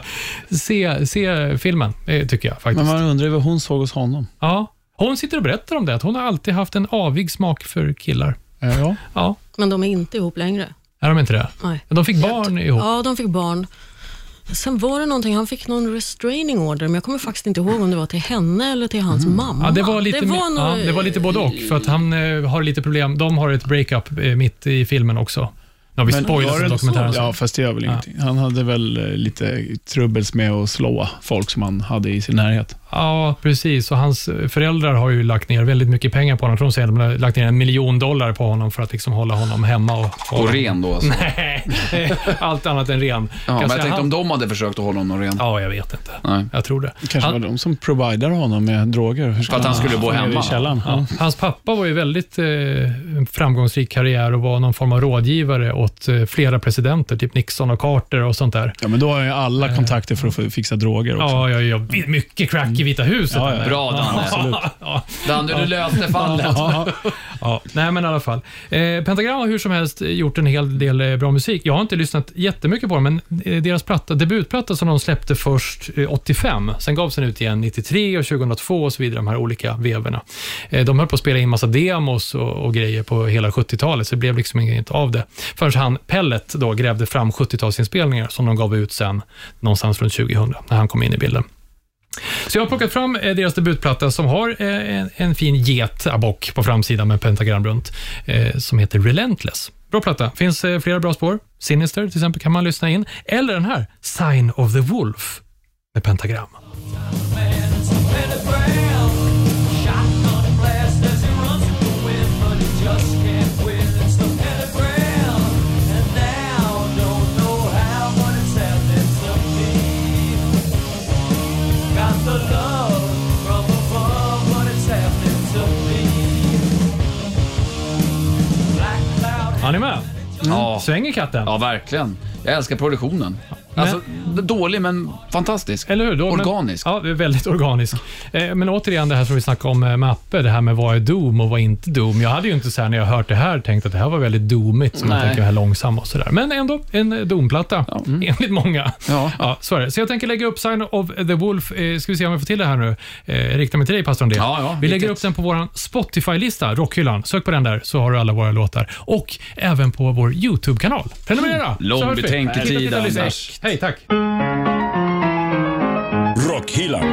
se, se filmen, eh, tycker jag faktiskt. Men man undrar ju vad hon såg hos honom. Ja, hon sitter och berättar om det, att hon har alltid haft en avig smak för killar. Ja. Ja, Men de är inte ihop längre. Är de inte det? Nej. Men de fick barn ihop. Ja, de fick barn. Sen var det någonting, han fick någon restraining order, men jag kommer faktiskt inte ihåg om det var till henne eller till hans mamma. Mm. Ja, det var lite, det var ja, nog- det var lite både och, för att han eh, har lite problem. De har ett breakup eh, mitt i filmen också. Nu har vi spoilat dokumentären. Ja, fast det gör väl ingenting. Han hade väl eh, lite trubbels med att slå folk som han hade i sin närhet. Ja, precis. Och hans föräldrar har ju lagt ner väldigt mycket pengar på honom. Jag tror de säger att de har lagt ner en miljon dollar på honom för att liksom hålla honom hemma. Och, Och ren då. Alltså. Nej, allt annat än ren. Ja, men jag tänkte han- om de hade försökt att hålla honom ren. Ja, jag vet inte. Nej. Jag tror det. Kanske Han- var de som providade honom med droger. För att han skulle bo hemma. I källaren. Ja. Hans pappa var ju väldigt eh, framgångsrik karriär och var någon form av rådgivare åt eh, flera presidenter, typ Nixon och Carter och sånt där. Ja, men då har ju alla kontakter för att fixa droger också. Ja, ja, ja, mycket crack i Vita huset. Ja, ja. Bra Danne. Absolut. Ja, Danne, du löste fallet. Ja, ja, nej men i alla fall. Eh, Pentagram har hur som helst gjort en hel del eh, bra musik. Jag har inte lyssnat jättemycket på dem, men eh, deras platta, debutplatta som de släppte först eh, 85, sen gavs den ut igen 93 och 2002 och så vidare, de här olika vevorna. Eh, de höll på att spela in massa demos och, och grejer på hela 70-talet, så det blev liksom inget av det. Förrän han, Pellet, då grävde fram 70-talsinspelningar som de gav ut sen, någonstans runt 2000, när han kom in i bilden. Så jag har plockat fram eh, deras debutplatta som har eh, en, en fin get-abock på framsidan med pentagram runt, eh, som heter Relentless. Bra platta. finns flera bra spår. Sinister till exempel kan man lyssna in. Eller den här, Sign of the Wolf med pentagram. Han är med. Ja. Svänger katten. ja, verkligen. Jag älskar produktionen. Alltså, dålig men fantastisk. Eller hur? Då, Organisk. Men, ja, det väldigt organisk. Eh, men återigen det här som vi snackade om eh, med apper, det här med vad är Doom och vad är inte Doom. Jag hade ju inte så här när jag hört det här tänkt att det här var väldigt Doomigt, som man tänker här långsamma och sådär. Men ändå en eh, Doom-platta, enligt många. Ja. Ja, så är det. Så jag tänker lägga upp Sign of the Wolf. Eh, ska vi se om vi får till det här nu. Eh, rikta mig till dig, pastor André. Ja, ja, vi lägger upp den på vår Spotify-lista, Rockhyllan. Sök på den där, så har du alla våra låtar. Och även på vår YouTube-kanal. Prenumerera! Lång betänketid. Anders. Hej, tack. Rockhyllan.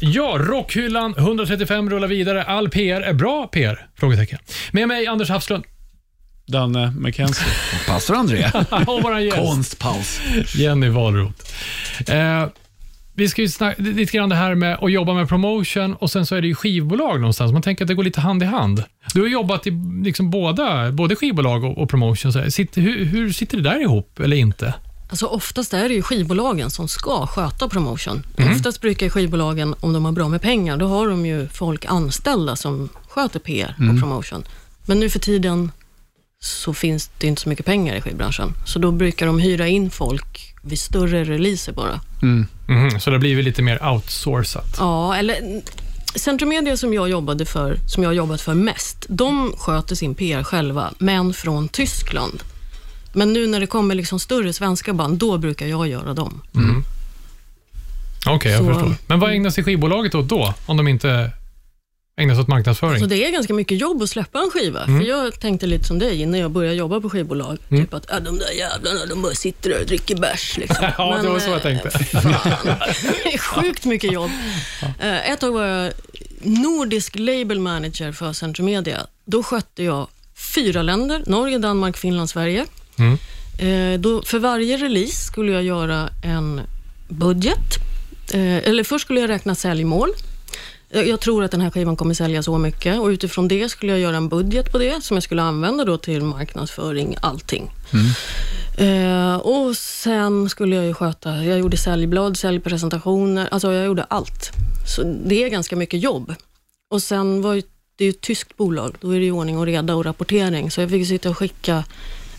Ja, Rockhyllan 135 rullar vidare. All PR är bra PR? Frågetecken. Med mig Anders Hafslund Danne McKenzie. Pastor André. och vår gäst Konstpaus. Jenny Wahlroth. Eh, vi ska ju snacka lite grann det här med att jobba med promotion och sen så är det ju skivbolag någonstans. Man tänker att det går lite hand i hand. Du har jobbat i liksom båda, både skivbolag och, och promotion. Så. Sitter, hur, hur sitter det där ihop eller inte? Alltså oftast är det ju skivbolagen som ska sköta promotion. Mm. Oftast brukar skivbolagen, om de har bra med pengar, då har de ju folk anställda som sköter PR Mm. och promotion. Men nu för tiden så finns det inte så mycket pengar i skivbranschen. Så då brukar de hyra in folk vid större releaser bara. Mhm, så det blivit lite mer outsourcat. Ja, eller Centromedia som jag jobbade för, som jag har jobbat för mest, de sköter sin PR själva, men från Tyskland. Men nu när det kommer liksom större svenska band, då brukar jag göra dem. Okej, jag Så- förstår. Men vad ägnar sig skivbolaget åt då, om de inte ägnar sig åt marknadsföring? Så det är ganska mycket jobb att släppa en skiva. För jag tänkte lite som dig innan jag började jobba på skivbolag. Typ att ja, de där jävlarna, de bara sitter där och dricker bärs. Liksom. Ja, det var så jag eh, tänkte. Det är sjukt mycket jobb. Eh, Ett tag var jag nordisk label manager för Centromedia. Då skötte jag fyra länder, Norge, Danmark, Finland, Sverige. Mm. Eh, Då, för varje release skulle jag göra en budget. Eller först skulle jag räkna säljmål. Jag jag tror att den här skivan kommer sälja så mycket och utifrån det skulle jag göra en budget på det som jag skulle använda då till marknadsföring, allting. Eh, och sen skulle jag ju sköta, jag gjorde säljblad, säljpresentationer, alltså jag gjorde allt. Så det är ganska mycket jobb. Och sen var ju, det är ju ett tyskt bolag, då är det ju ordning och reda och rapportering. Så jag fick sitta och skicka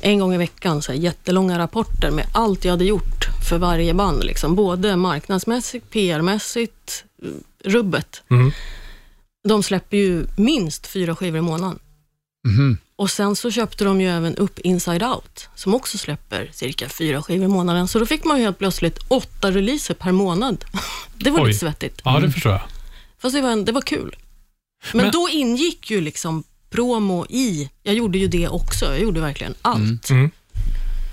en gång i veckan så här jättelånga rapporter med allt jag hade gjort för varje band. Liksom. Både marknadsmässigt, PR-mässigt, rubbet. Mm. De släpper ju minst fyra skivor i månaden. Mhm. Och sen så köpte de ju även upp Inside Out, som också släpper cirka fyra skivor i månaden. Så då fick man ju helt plötsligt åtta releaser per månad. Det var Oj. lite svettigt. Ja, det förstår jag. Fast det var, det var kul. Men, Men- då ingick ju liksom promo i, jag gjorde ju det också. Jag gjorde verkligen allt. Mm.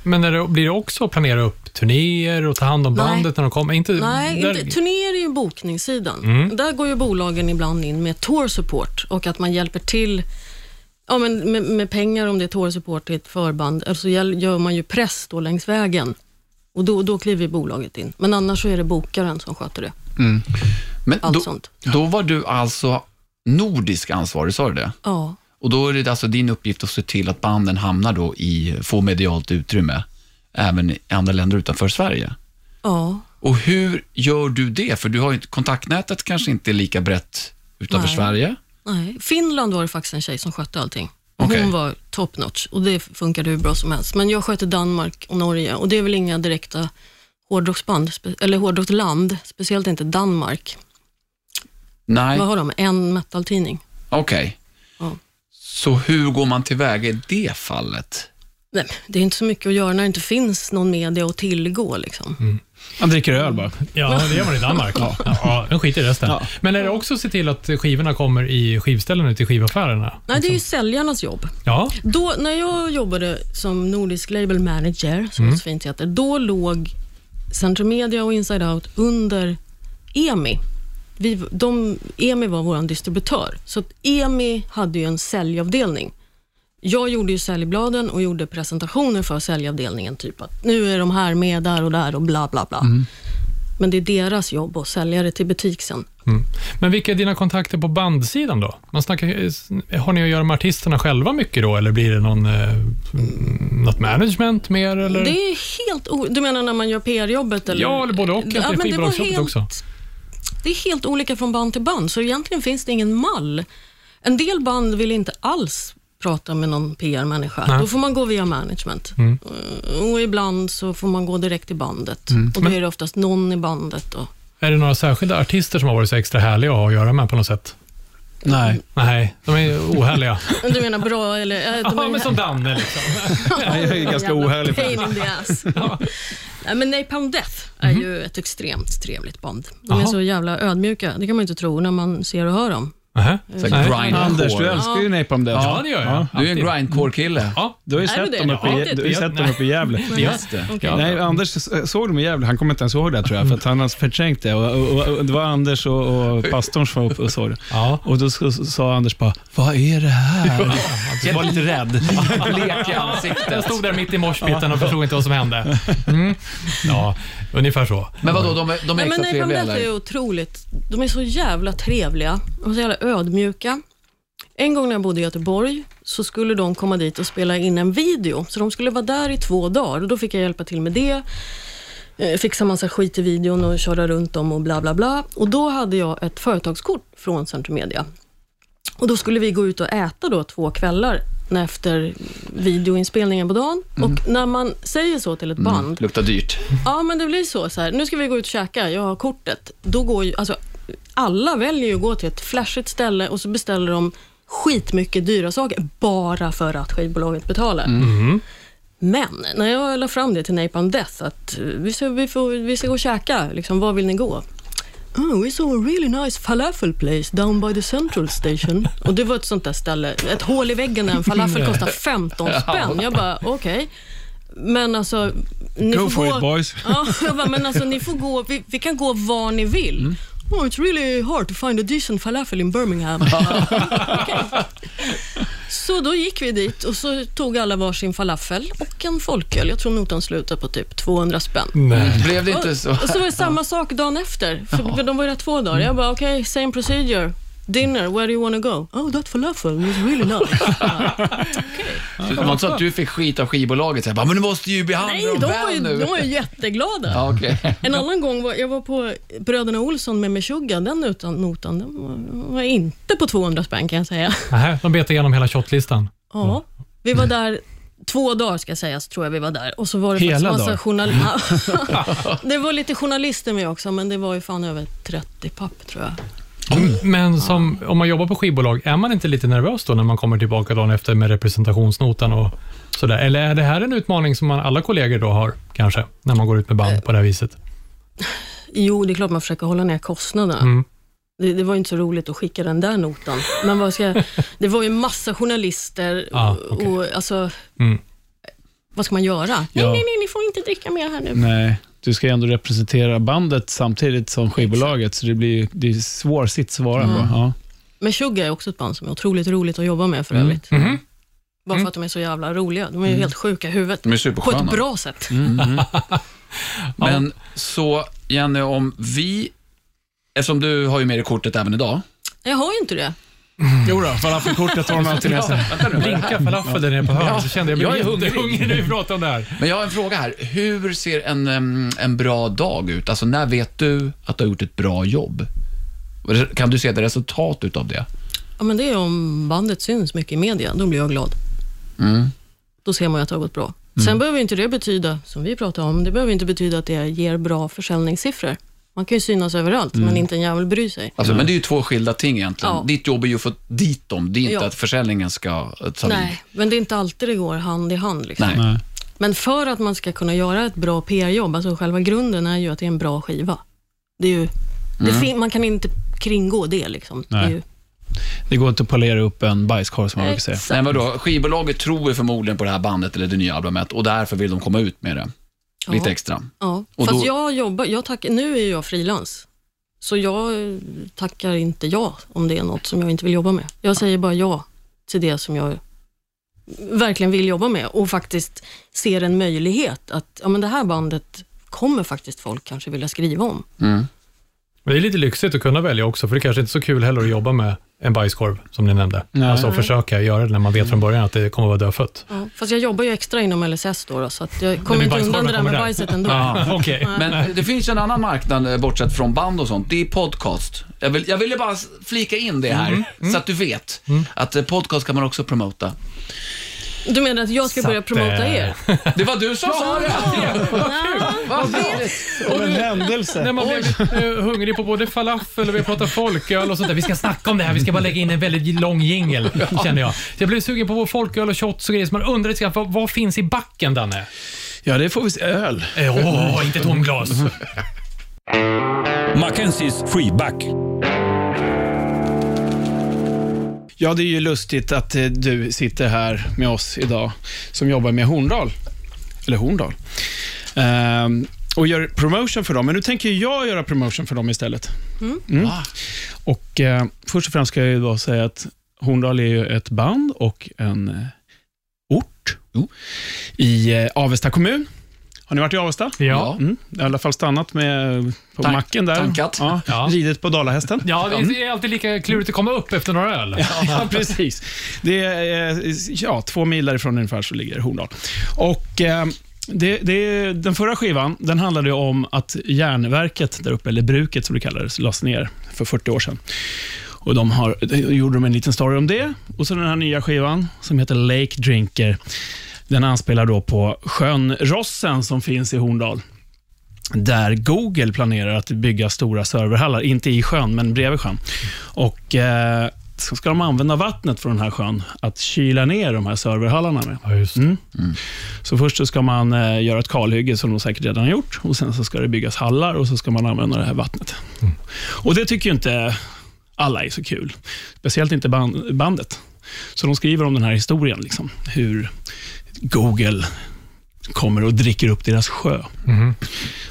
Men det, blir det också att planera upp turnéer och ta hand om Nej. bandet när de kommer? Inte, Nej, där- inte, turnéer är ju bokningssidan. Mm. Där går ju bolagen ibland in med tour support och att man hjälper till ja, men med, med pengar om det är tour support till ett förband. Alltså gäll- gör man ju press då längs vägen och då, då kliver bolaget in. Men annars så är det bokaren som sköter det. Men Allt då, sånt. då var du alltså nordisk ansvarig, sa du det? Ja. Och då är det alltså din uppgift att se till att banden hamnar då i, får medialt utrymme, även i andra länder utanför Sverige. Ja. Och hur gör du det? För du har ju, kontaktnätet kanske inte är lika brett utanför Nej. Sverige. Nej. Finland var det faktiskt en tjej som skötte allting. Okej. Hon var top notch och det funkade hur bra som helst. Men jag skötte Danmark och Norge och det är väl inga direkta hårdrocksband, eller hårdrocksland, speciellt inte Danmark. Nej, Vad har de? En metaltidning. okej. Ja. Så hur går man tillväga i det fallet? Nej, det är inte så mycket att göra när det inte finns någon media att tillgå. Liksom. Han dricker öl bara. Ja, det gör man i Danmark. ja. Ja, den skiter i resten. Ja. Men är det också att se till att skivorna kommer i skivställen ute i skivaffärerna? Nej, det är ju säljarnas jobb. Ja, Då, när jag jobbade som nordisk label manager, som det så fint heter, då låg Central Media och Inside Out under EMI. Vi, de, EMI var vår distributör, så att EMI hade ju en säljavdelning. Jag gjorde ju säljbladen och gjorde presentationer för säljavdelningen, typ att nu är de här med där och där och bla bla bla. Men det är deras jobb att sälja det till butik sen. Mm. Men vilka är dina kontakter på bandsidan då? Man snackar, har ni att göra med artisterna själva mycket då, eller blir det någon, eh, mm, något management mer? Eller? Det är helt o- Du menar när man gör PR-jobbet? Eller? Ja, eller både och. Ja, det men det var helt- också. Det är helt olika från band till band, så egentligen finns det ingen mall. En del band vill inte alls prata med någon PR-människa. Då får man gå via management. Mm. Eh, Och ibland så får man gå direkt till bandet. Och då är det oftast någon i bandet. Och... Är det några särskilda artister som har varit så extra härliga att ha att göra med på något sätt? Nej. Nej, de är ohärliga. Du menar bra eller? äh, de Ja, men som Danne liksom. Jag är ganska ohärlig. Pain in the ass. Nej, men Napalm Death är ju ett extremt trevligt band. De är Jaha. så jävla ödmjuka. Det kan man inte tro när man ser och hör dem. Nähä. Så Nej. grindcore. Anders, du älskar ju Napalm Death. Ja, det gör jag. Du är en grindcore-kille. Ja, Du har ju sett dem uppe Ja, i, du har ju sett dem uppe i Gävle. Just det. Okej. Nej, Anders såg dem i Gävle. Han kommer inte ens ihåg det tror jag, för att han har förträngt det. Och, och, och, det var Anders och, och pastorn som var uppe och såg det. ja. Och då sa Anders bara, vad är det här? Jag var lite rädd. Blek i Jag ansiktet. stod där mitt i moshpiten och förstod inte vad som hände. Mm. Ja, ungefär så. Men vadå, de är, de är Nej, men extra Napalm trevliga Death är otroligt. De är så jävla trevliga och så jävla ödmjuka. En gång när jag bodde i Göteborg så skulle de komma dit och spela in en video. Så de skulle vara där i två dagar och då fick jag hjälpa till med det. Eh, Fixa massa skit i videon och köra runt dem och bla bla bla. Och då hade jag ett företagskort från Centrum Media. Och då skulle vi gå ut och äta då två kvällar efter videoinspelningen på dagen. Och när man säger så till ett band, Luktar dyrt. Ja, men det blir så. så här. Nu ska vi gå ut och käka, jag har kortet. Då går ju, alltså, alla väljer ju att gå till ett flashigt ställe och så beställer de skitmycket dyra saker bara för att skivbolaget betalar. Men när jag la fram det till Napalm Death, att eh, vi ska, vi får, vi ska gå och käka, liksom, var vill ni gå? Oh, we saw a really nice falafel place down by the central station. Och det var ett sånt där ställe, ett hål i väggen där en falafel kostar 15 spänn. Jag bara, okej. Men alltså, ni Go får for gå... it boys. Ja, jag bara, men alltså ni får gå, vi, vi kan gå var ni vill. Mm. Oh, it's really hard to find a decent falafel in Birmingham. Okej. Så då gick vi dit och så tog alla varsin falafel och en folköl. Jag tror notan slutade på typ 200 spänn. Nej. Blev det inte så? Och så var det samma sak dagen efter, för de var ju där två dagar. Jag bara, okej, okay, same procedure. Dinner, where do you wanna go? Oh, that falafel was really nice. Det var inte så att du fick skit av skivbolaget? Så här, bara, men du måste ju behandla Nej, dem de väl var, ju, nu. de var ju jätteglada. Ja, okej. En annan gång var jag var på Bröderna Olsson med Meshuggah. Den utan notan den var, inte på 200 spänn kan jag säga. Nähä, de betar igenom hela shotlistan. Ja, vi var där två dagar ska sägas, tror jag vi var där. Och så var det Hela faktiskt massa journalister. det var lite journalister med också, men det var ju fan över 30 papp tror jag. Men som, om man jobbar på skivbolag, är man inte lite nervös då när man kommer tillbaka dagen efter med representationsnotan och sådär? Eller är det här en utmaning som man, alla kollegor då har, kanske, när man går ut med band på det här viset? Jo, det är klart man försöker hålla ner kostnaderna. Mm. Det, det var ju inte så roligt att skicka den där notan. Men vad ska, det var ju massa journalister Ah, och, okej. och alltså, Mm. vad ska man göra? Nej, Ja. nej, nej, ni får inte dricka mer här nu. Nej, du ska ju ändå representera bandet samtidigt som skivbolaget, så det blir det är svår sits att vara på. Ja. Men Sugar är också ett band som är otroligt roligt att jobba med för Mm. övrigt. Mhm. Bara för att de är så jävla roliga. De är ju helt sjuka i huvudet. De är På supersköna. ett bra sätt. Men så, Jenny, om vi... Eftersom du har ju med dig kortet även idag. Jag har ju inte det. Jo då, falafelkortet tar de alltid med sig. Blinka falafel där nere på hörnet, så kände jag jag mig är hungrig. jättehungrig när vi pratade om det här. Men jag har en fråga här. Hur ser en, en bra dag ut? Alltså, när vet du att du har gjort ett bra jobb? Kan du se ett resultat utav det? Ja, men det är om bandet syns mycket i media. Då blir jag glad. Mm. Då ser man ju att det har gått bra. Sen behöver inte det betyda, som vi pratade om, det behöver inte betyda att det ger bra försäljningssiffror. Man kan ju synas överallt, men inte en jävel bryr sig. Alltså, Men det är ju två skilda ting egentligen. Ja. Ditt jobb är ju att få dit dem. Det är inte Ja. att försäljningen ska eh, ta vid. Nej, men det är inte alltid det går hand i hand. Liksom. Nej. Nej. Men för att man ska kunna göra ett bra PR-jobb, alltså själva grunden är ju att det är en bra skiva. Det är ju, det fin- man kan inte kringgå det. Liksom. Det är Nej. ju, Det går inte att polera upp en bajskorv som man brukar säga. exakt. Nej, vadå? Skivbolaget tror ju förmodligen på det här bandet eller det nya albumet och därför vill de komma ut med det. Lite extra. Ja. Och Fast då- jag jobbar, jag tack, nu är jag frilans. Så jag tackar inte ja om det är något som jag inte vill jobba med. Jag säger bara ja till det som jag verkligen vill jobba med och faktiskt ser en möjlighet att ja, men det här bandet kommer faktiskt folk kanske vilja skriva om. Mm. Men det är lite lyxigt att kunna välja också, för det kanske inte är så kul heller att jobba med en bajskorv, som ni nämnde. Nej. Alltså att försöka göra det när man vet från början att det kommer att vara dödfött. Ja, fast jag jobbar ju extra inom LSS då, då så att jag kommer inte undan det där med där. bajset ändå. Ja, okej. Men det finns en annan marknad eh, bortsett från band och sånt. Det är podcast. Jag, vill, jag ville bara flika in det här, så att du vet att eh, podcast kan man också promota. Du menar att jag ska börja promota er? Det var du som sa det! Vad. Av en händelse. När man blev eh, hungrig på både falafel och vi pratar folköl och sånt där. Vi ska snacka om det här, vi ska bara lägga in en väldigt lång jingel, känner jag. Så jag blev sugen på folköl och shots och grejer, så man undrar lite grann, vad, vad finns i backen, Danne? Ja, det får vi se. Öl. Eh, Åh, inte tomglas. Mackenzies freeback. Ja, det är ju lustigt att eh, du sitter här med oss idag som jobbar med Horndal. Eller Horndal. Ehm, och gör promotion för dem. Men nu tänker jag göra promotion för dem istället. Mm. Va? Och eh, Först och främst ska jag då säga att Horndal är ju ett band och en eh, ort Jo. i eh, Avesta kommun. Har ni varit i Avesta? Ja. Mm. I alla fall stannat med på Tank- macken där. tankat. Ja, Ja. Ridit på dalahästen. Ja, det är alltid lika klurigt att komma upp efter några öl. Ja, precis. Det är ja, två mil därifrån ungefär så ligger Horndal. Och, eh, det, det, den förra skivan den handlade om att järnverket där uppe, eller bruket som det kallades, lades ner för 40 år sedan. Och de har, de gjorde de en liten story om det. Och så den här nya skivan som heter Lake Drinker. Den anspelar då på sjön Rossen som finns i Horndal där Google planerar att bygga stora serverhallar, inte i sjön, men bredvid sjön. Och eh, så ska de använda vattnet från den här sjön att kyla ner de här serverhallarna med. Ja, det. Mm. Så först så ska man eh, göra ett kalhygge, som de säkert redan har gjort, och sen så ska det byggas hallar och så ska man använda det här vattnet. Och det tycker inte alla är så kul. Speciellt inte band, bandet. Så de skriver om den här historien, liksom, hur Google kommer och dricker upp deras sjö. Mhm.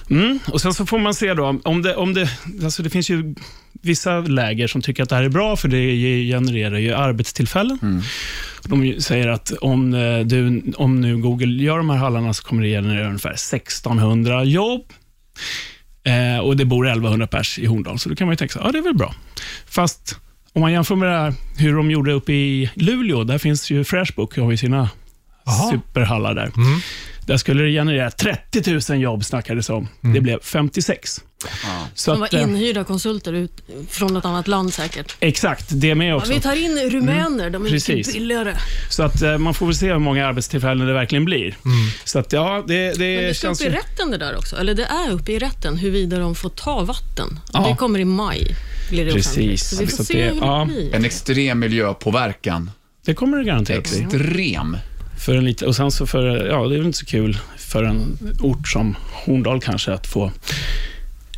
Mm. Och Sen så får man se då, om det, om det, alltså det finns ju vissa läger som tycker att det här är bra, för det ge- genererar ju arbetstillfällen. De säger att om, eh, du, om nu Google gör de här hallarna så kommer det generera ungefär 1600 jobb. Eh, och det bor 1100 pers i Horndal, så då kan man ju tänka sig, ja det är väl bra. Fast om man jämför med det här, hur de gjorde uppe i Luleå, där finns ju Freshbook, har ju sina Jaha. superhallar där. Mm. Där skulle det generera 30 000 jobb, snackades om. Det blev 56. Ja. Så De att, var eh, inhyrda konsulter ut, från ett annat land säkert. exakt, det med Ja, också. vi tar in rumäner, de är Precis. mycket billigare. Så att eh, man får väl se hur många arbetstillfällen det verkligen blir. Så att ja, det, det, Men det ska känns upp i rätten det där också. Eller det är uppe i rätten huruvida de får ta vatten. Ja. Det kommer i maj. Blir det Precis. Så vi får Så se det- hur ja. det blir. En extrem miljöpåverkan. Det kommer det garanterat bli. Extrem. För en lite, och sen så för, ja, det är väl inte så kul för en ort som Horndal kanske att få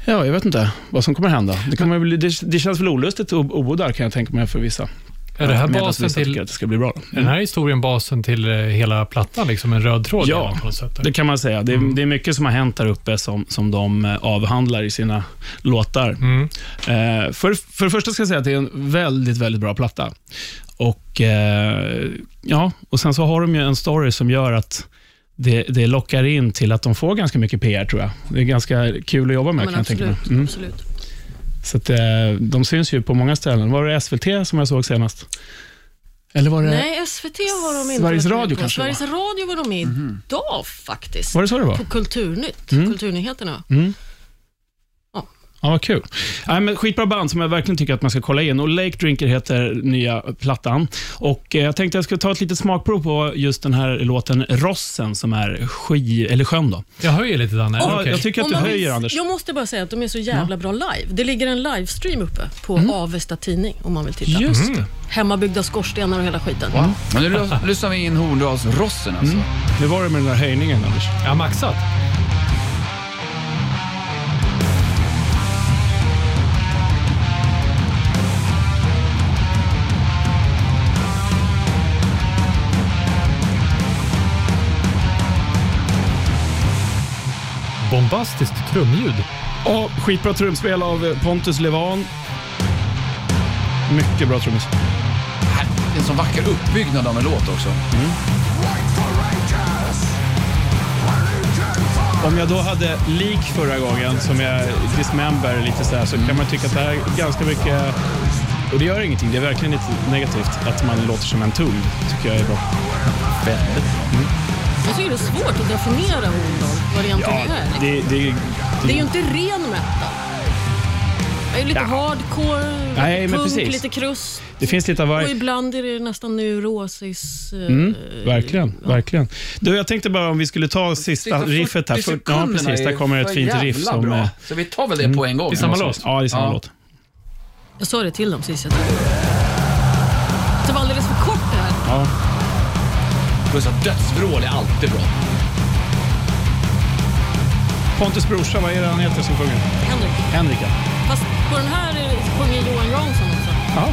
Ja, jag vet inte vad som kommer hända. Det, kommer bli, det, det känns väl olustigt att bo där kan jag tänka mig för vissa. Är det här basen till, att det ska bli bra. är den här historien basen till eh, hela plattan? Liksom en röd tråd Ja? Det kan man säga. Det, är- det är mycket som har hänt där uppe som, som de eh, avhandlar i sina låtar. Mm. Eh, för, för det första ska jag säga att det är en väldigt, väldigt bra platta. Och, eh, ja, och Sen så har de ju en story som gör att det, det lockar in till att de får ganska mycket PR, tror jag. Det är ganska kul att jobba med, Men kan jag tänka mig. absolut, Mm. absolut. Så att, eh, de syns ju på många ställen. Var det SVT som jag såg senast? Eller var det, Nej, SVT har de inte Sveriges Radio kanske Sveriges Radio var de med idag faktiskt. var det så det var? På Kulturnytt, Mm. Kulturnyheterna. Mm. Ja. Ja, vad kul. Nej, men skitbra band som jag verkligen tycker att man ska kolla in. Och Lake Drinker heter nya plattan. Och eh, Jag tänkte jag skulle ta ett litet smakprov på just den här låten Rossen, som är sky, eller sjön. Då. Jag höjer lite, Danne. Ja, Okej. Jag tycker att du man vill- höjer, Anders. Jag måste bara säga att de är så jävla bra live. Det ligger en livestream uppe på Avesta Tidning om man vill titta. Just det. Hemmabyggda skorstenar och hela skiten. Men nu lys- lyssnar vi in Horndalsrossen alltså. Hur var det med den där höjningen, Anders? Jag har maxat. Bombastiskt trumljud. Och skitbra trumspel av Pontus Levan. Mycket bra trummis. Här, Det är en sån vacker uppbyggnad av en låt också. Om jag då hade lik förra gången, som jag dismember lite sådär, så kan man tycka att det här är ganska mycket... Och det gör ingenting, det är verkligen inte negativt att man låter som en tung. tycker jag är bra. Väldigt bra. Jag tycker det är svårt att definiera Horndal, vad det egentligen är. liksom. det, det, Det är ju inte ren metal. Det är lite Ja. hardcore, Nej, men punk, precis. lite krust. det finns lite av Och varje. ibland är det nästan neurosis. eh, Mm, verkligen, verkligen. Du, jag tänkte bara om vi skulle ta sista riffet här. 40 För, ja, precis. är Där kommer ett fint riff. Som, bra. eh, Så vi tar väl det på en gång. Det är samma låt. Ja, det är samma Ja. låt. Jag sa det till dem sist jag Det var alldeles för kort det här. Ja. Plus att dödsvrål är alltid bra. Pontus brorsa, vad är det han heter som sjunger? Henrik. Henrik, ja. Fast på den här är- sjunger Johan Jansson också. ja.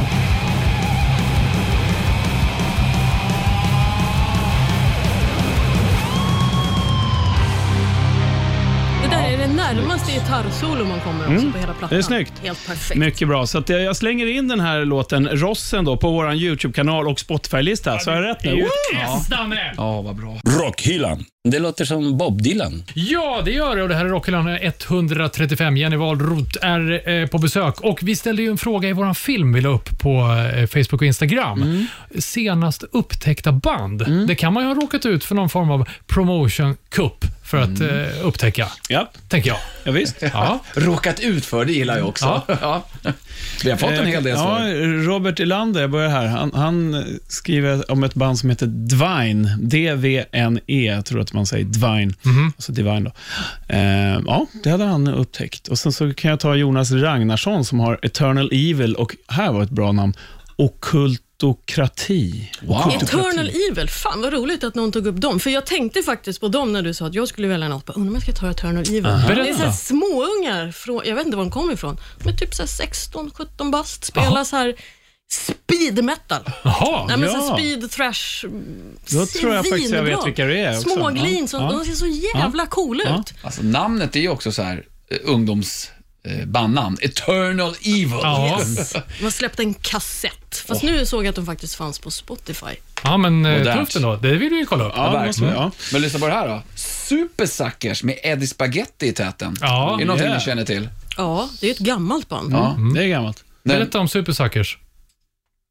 Gitarrsolo man kommer också på hela plattan. Mm. Det är snyggt. Helt perfekt. Mycket bra. Så att eh, jag slänger in den här låten, Rossen, då, på vår YouTube-kanal och Spotify-lista. Så har jag rätt Det är nu? test, Danne! Ja, vad bra. Rockhyllan. Det låter som Bob Dylan. Ja, det gör det och det här är Rockhyllan 135. Jenny Wahlroth är eh, på besök och vi ställde ju en fråga i vår film vi la upp på eh, Facebook och Instagram. Senast upptäckta band. Det kan man ju ha råkat ut för någon form av promotion cup för att eh, upptäcka, Ja, tänker jag. ja visst. Ja. Råkat ut för, det gillar jag också. Ja. Vi har fått en hel del Eh, ja, svar. Robert Elander, jag börjar här. Han, han skriver om ett band som heter Divine. D-V-N-E, jag tror att man säger Divine. Alltså Divine då. Eh, ja, det hade han upptäckt. Och Sen så kan jag ta Jonas Ragnarsson som har Eternal Evil och här var ett bra namn. Ockultokrati. Wow. Eternal Evil, fan vad roligt att någon tog upp dem. För jag tänkte faktiskt på dem när du sa att jag skulle välja något. Bara, Undrar om jag ska ta Eternal Evil. Det är så här småungar, från, jag vet inte var de kommer ifrån. De är typ så här 16-17 bast, spelar så här speed metal. Jaha. Nej, men ja. så speed thrash. Då tror jag faktiskt jag vet vilka det är också. Småglin, så, Ja, ja. de ser så jävla coola Ja. ut. Alltså, namnet är ju också så här eh, ungdoms eh, bandnamn. Eternal Evil. Ja. Yes. Man släppte en kassett. Fast nu såg jag att de faktiskt fanns på Spotify. ja, men eh, Modernt. tufft ändå. Det vill du ju kolla upp. Ja, det måste vi, ja. Men lyssna på det här då. Supersuckers med Eddie Spaghetti i täten. Ja. är det någonting Yeah. ni känner till? Ja, det är ju ett gammalt band. Ja. Det är gammalt. Berätta om Supersuckers.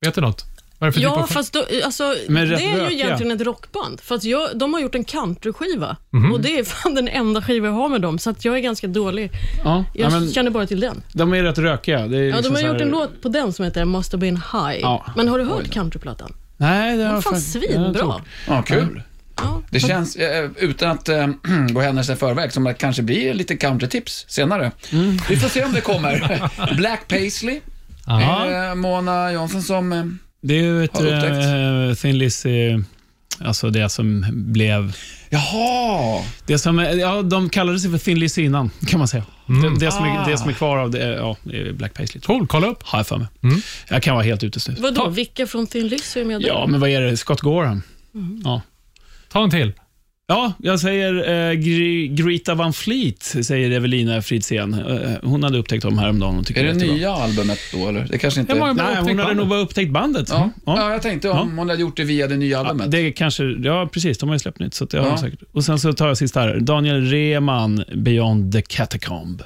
Vet du något? Vad är det för Ja, typ av... fast då, alltså, det är ju rökiga. egentligen ett rockband. För att jag, de har gjort en countryskiva Mhm. och det är fan den enda skiva jag har med dem, så att jag är ganska dålig. Ja, Jag ja, men, känner bara till den. de är rätt rökiga. Det är Ja, liksom de har här- gjort en låt på den som heter Must have been high. Ja. Men har du hört countryplattan? Nej, det Den har är fan jag fan- svinbra. jag ja, kul. Ja. Det känns, eh, utan att eh, gå händelserna i förväg, som att det kanske blir lite countrytips senare. Vi får se om det kommer. Black Paisley, Aha. eh, Mona Jonsson som... Det är ju ett äh, Thin Lizzy, alltså det som blev... jaha! Det som, ja, de kallade sig för Thin Lizzy innan, kan man säga. Det, det, som är, Ah. det som är kvar av det, ja, Black Paisley. Cool, kolla upp. jag. Har jag för mig. Jag kan vara helt ute nu. Vadå, vilka från Thin Lizzy är med Ja, men vad är det? Scott Gorham? Ja. Ta en till. Ja, jag säger eh, Gre- Greta Van Fleet, säger Evelina Fridsén. Eh, hon hade upptäckt dem häromdagen och tycker Är det jättebra. nya albumet då, eller? Det kanske inte... Nej, upptäckt hon hade bandet? nog bara upptäckt bandet. Ja. Ja. Ja. jag tänkte om hon hade gjort det via det nya Ja, albumet. det är kanske, ja, precis. De har ju släppt nytt. Så det har Ja. säkert. Och Sen så tar jag sista här. Daniel Reman, Beyond the Catacomb.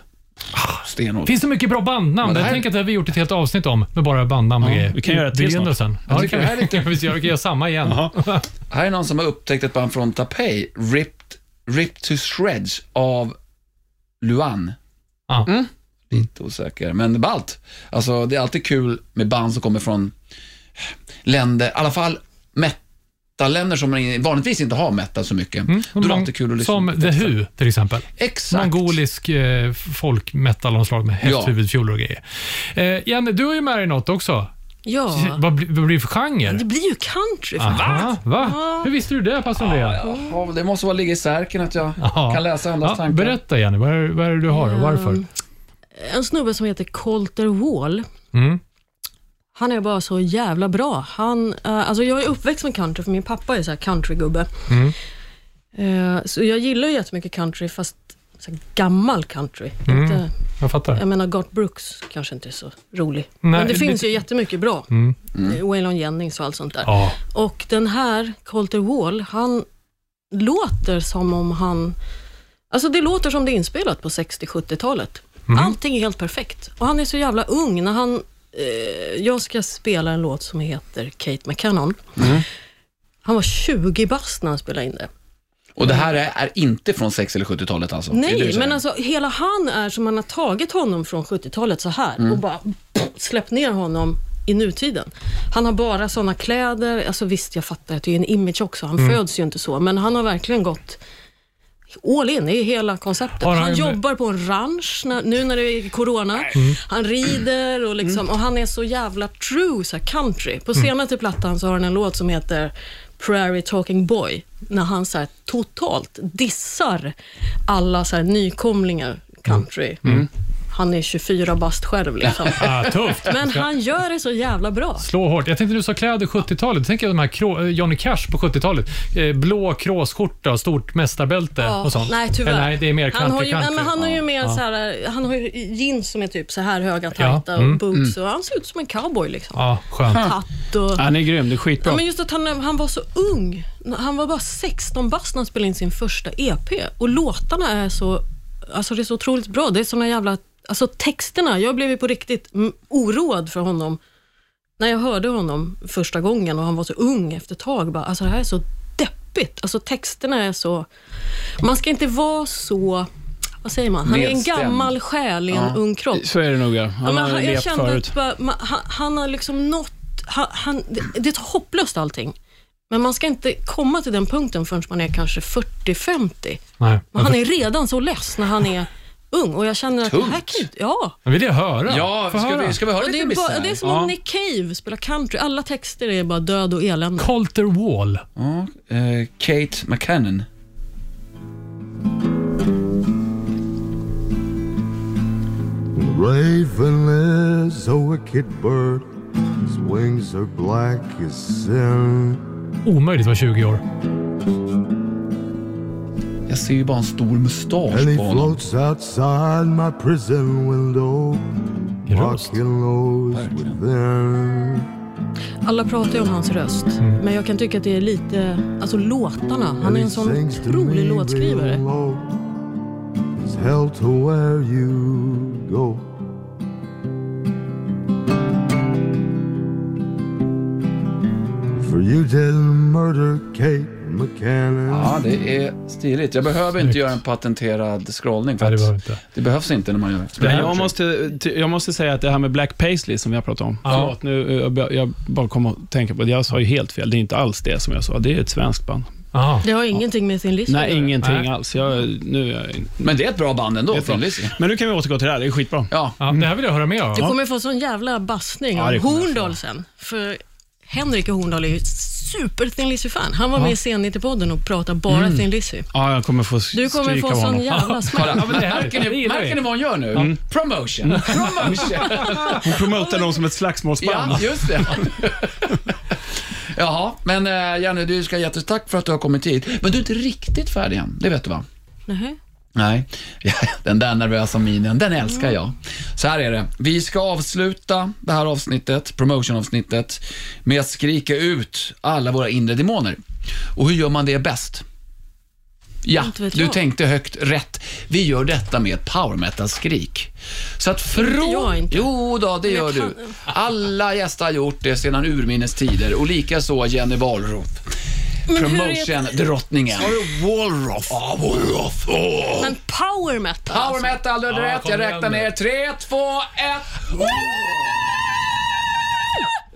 Stenhårt. Finns det mycket bra bandnamn? Ja, det här- Jag tänker att det har vi gjort ett helt avsnitt om, med bara bandnamn och Ja, grejer. vi kan göra ett till snart. Ja, det kan det här är vi. lite- vi ska göra samma igen. Här är någon som har upptäckt ett band från Taipei, Ripped, Ripped to Shreds av Luan. Ja. Mm. Lite osäker, men ballt. Alltså, det är alltid kul med band som kommer från länder, i alla fall metal-länder som vanligtvis inte har metal så mycket. Mm. Då är det alltid kul att lyssna Som på The texter. Who, till exempel. Exakt. Mongolisk eh, folkmetal av slag med Ja. och grejer. Eh, Janne, du har ju med dig något också. Ja, Vad, blir- vad blir det för genre? det blir ju country. För Aha, va? Hur visste du det, pastor Andrea? Ja, det måste vara ligga i särken att jag Ja. kan läsa andras Ja, tankar. berätta Jenny, vad är, vad är det du har och varför? En snubbe som heter Colter Wall. Mm. Han är bara så jävla bra. Han, eh, alltså jag är uppväxt med country, för min pappa är så här countrygubbe. Mm. Eh, så jag gillar ju jättemycket country, fast så gammal country. Mm. Inte, Jag fattar. jag menar, Garth Brooks kanske inte är så rolig. Nej, Men det lite- finns ju jättemycket bra. Mm. Eh, Waylon Jennings och allt sånt där. Ja. Och den här, Colter Wall, han låter som om han... Alltså det låter som det är inspelat på 60-70-talet. Allting är helt perfekt. Och han är så jävla ung. När han, eh, jag ska spela en låt som heter Kate McCannon. Han var 20 bast när han spelade in det. Och det här är, är inte från 60 eller 70-talet alltså? Nej, men alltså hela han är som man har tagit honom från 70-talet så här och bara pff, släppt ner honom i nutiden. Han har bara sådana kläder, alltså visst jag fattar att det är en image också, han föds ju inte så, men han har verkligen gått all in i hela konceptet. Han, han- jobbar på en ranch när, nu när det är corona. Han rider och, liksom, och han är så jävla true så country. På senaste plattan så har han en låt som heter Prairie Talking Boy, när han så totalt dissar alla så nykomlingar country. Han är 24 bast själv liksom. Ah, tufft. Men han gör det så jävla bra. Slå hårt. Jag tänkte du sa kläder 70-talet. Då tänker jag de här eh, Johnny Cash på 70-talet. Eh, blå kråsskjorta och stort mästarbälte Ja, och sånt. Nej, tyvärr. Eller nej, det är mer country han har ju, country. han har ju mer Ja. så här, han har ju jeans som är typ så här höga, Ja, tajta mm, och boots och han ser ut som en cowboy liksom. Ja, skönt. Hatt och... Han är grym, det är skitbra. Ja, men just att han, han var så ung. Han var bara 16 bast när han spelade in sin första EP. Och låtarna är så, alltså det är så otroligt bra. Det är såna jävla, alltså texterna. Jag blev ju på riktigt oroad för honom när jag hörde honom första gången och han var så ung efter ett tag. Bara, alltså det här är så deppigt. Alltså texterna är så, man ska inte vara så, vad säger man? Han är en gammal själ i en Ja. ung kropp. Så är det nog ja. Han har jag levt kände förut. att bara, man, han, han har liksom nått, han, han, det, det är hopplöst allting. Men man ska inte komma till den punkten förrän man är kanske 40-50. Nej. Men han är redan så less när han är ung och jag känner att det här Tungt. kan inte, ja. Men vill jag höra. Ja, Få ska höra. vi, ska vi höra Och det, lite är bara, det är som Ja. om Nick Cave spelar country. Alla texter är bara död och elände. Colter Wall. Ja, eh, Kate McCannon. Raven is a wicked bird. His wings are black as sin. Omöjligt att vara 20 år. Jag ser ju bara en stor mustasch And he på honom. floats outside my prison window. I röst. Within. Alla pratar ju om hans röst, men jag kan tycka att det är lite, alltså låtarna. Han är en sån otrolig låtskrivare. real low. It's hell to where you go. For you didn't murder Kate. Ja, det är stiligt. Jag behöver inte göra en patenterad scrollning. För Nej, det att behöver inte. det behövs inte när man gör Men här- jag, måste, jag måste säga att det här med Black Paisley som vi har pratat om. Ja. Förlåt, nu, eh, jag, jag bara kom att tänka på det. Jag sa ju helt fel. Det är inte alls det som jag sa. Det är ett svenskt band. Aha. Det har ingenting med sin att Nej, göra. ingenting Nej. alls. Jag, nu är jag, Men det är ett bra band ändå, Det från Lizzy. men nu kan vi återgå till det här. Det är skitbra. Ja, Ja, det här vill jag höra mer av. Du kommer få sån jävla bassning Ja, av det. Horndal sen. För Henrik Horndal är ju super Thin Lizzy-fan. Han var med i Scen-90-podden och pratade bara Thin Lizzy. Ja, jag kommer få Du kommer få sån jävla smäll. kolla. men det här- märker ni, märker vad hon gör nu? Promotion. Promotion. Hon promotar dem som ett slagsmålsband. Ja, just det. Jaha, men uh, Janne, du ska jättetack för att du har kommit hit. Men du är inte riktigt färdig än, det vet du va? Nähä. Nej, den där nervösa minen, den älskar jag. Så här är det. Vi ska avsluta det här avsnittet, promotion-avsnittet, med att skrika ut alla våra inre demoner. Och hur gör man det bäst? Ja, du tänkte högt rätt. Vi gör detta med ett power metal-skrik. Så att från... Jo då, det gör jag du. kan- Alla gäster har gjort det sedan urminnes tider och likaså Jenny Wahlroth. Hur är- Promotion-drottningen. Wallroth. Ja, Wallroth. Åh. Men power metal Power alltså. metal, du hade Ja, rätt. kom Jag igen räknar nu. ner. 3, 2, 1.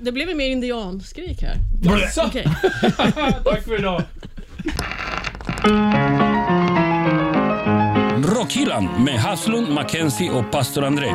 Det blev ju mer indianskrik här. Okej. Tack för idag. Rockhyllan med Haslund, Mackenzie och pastor André.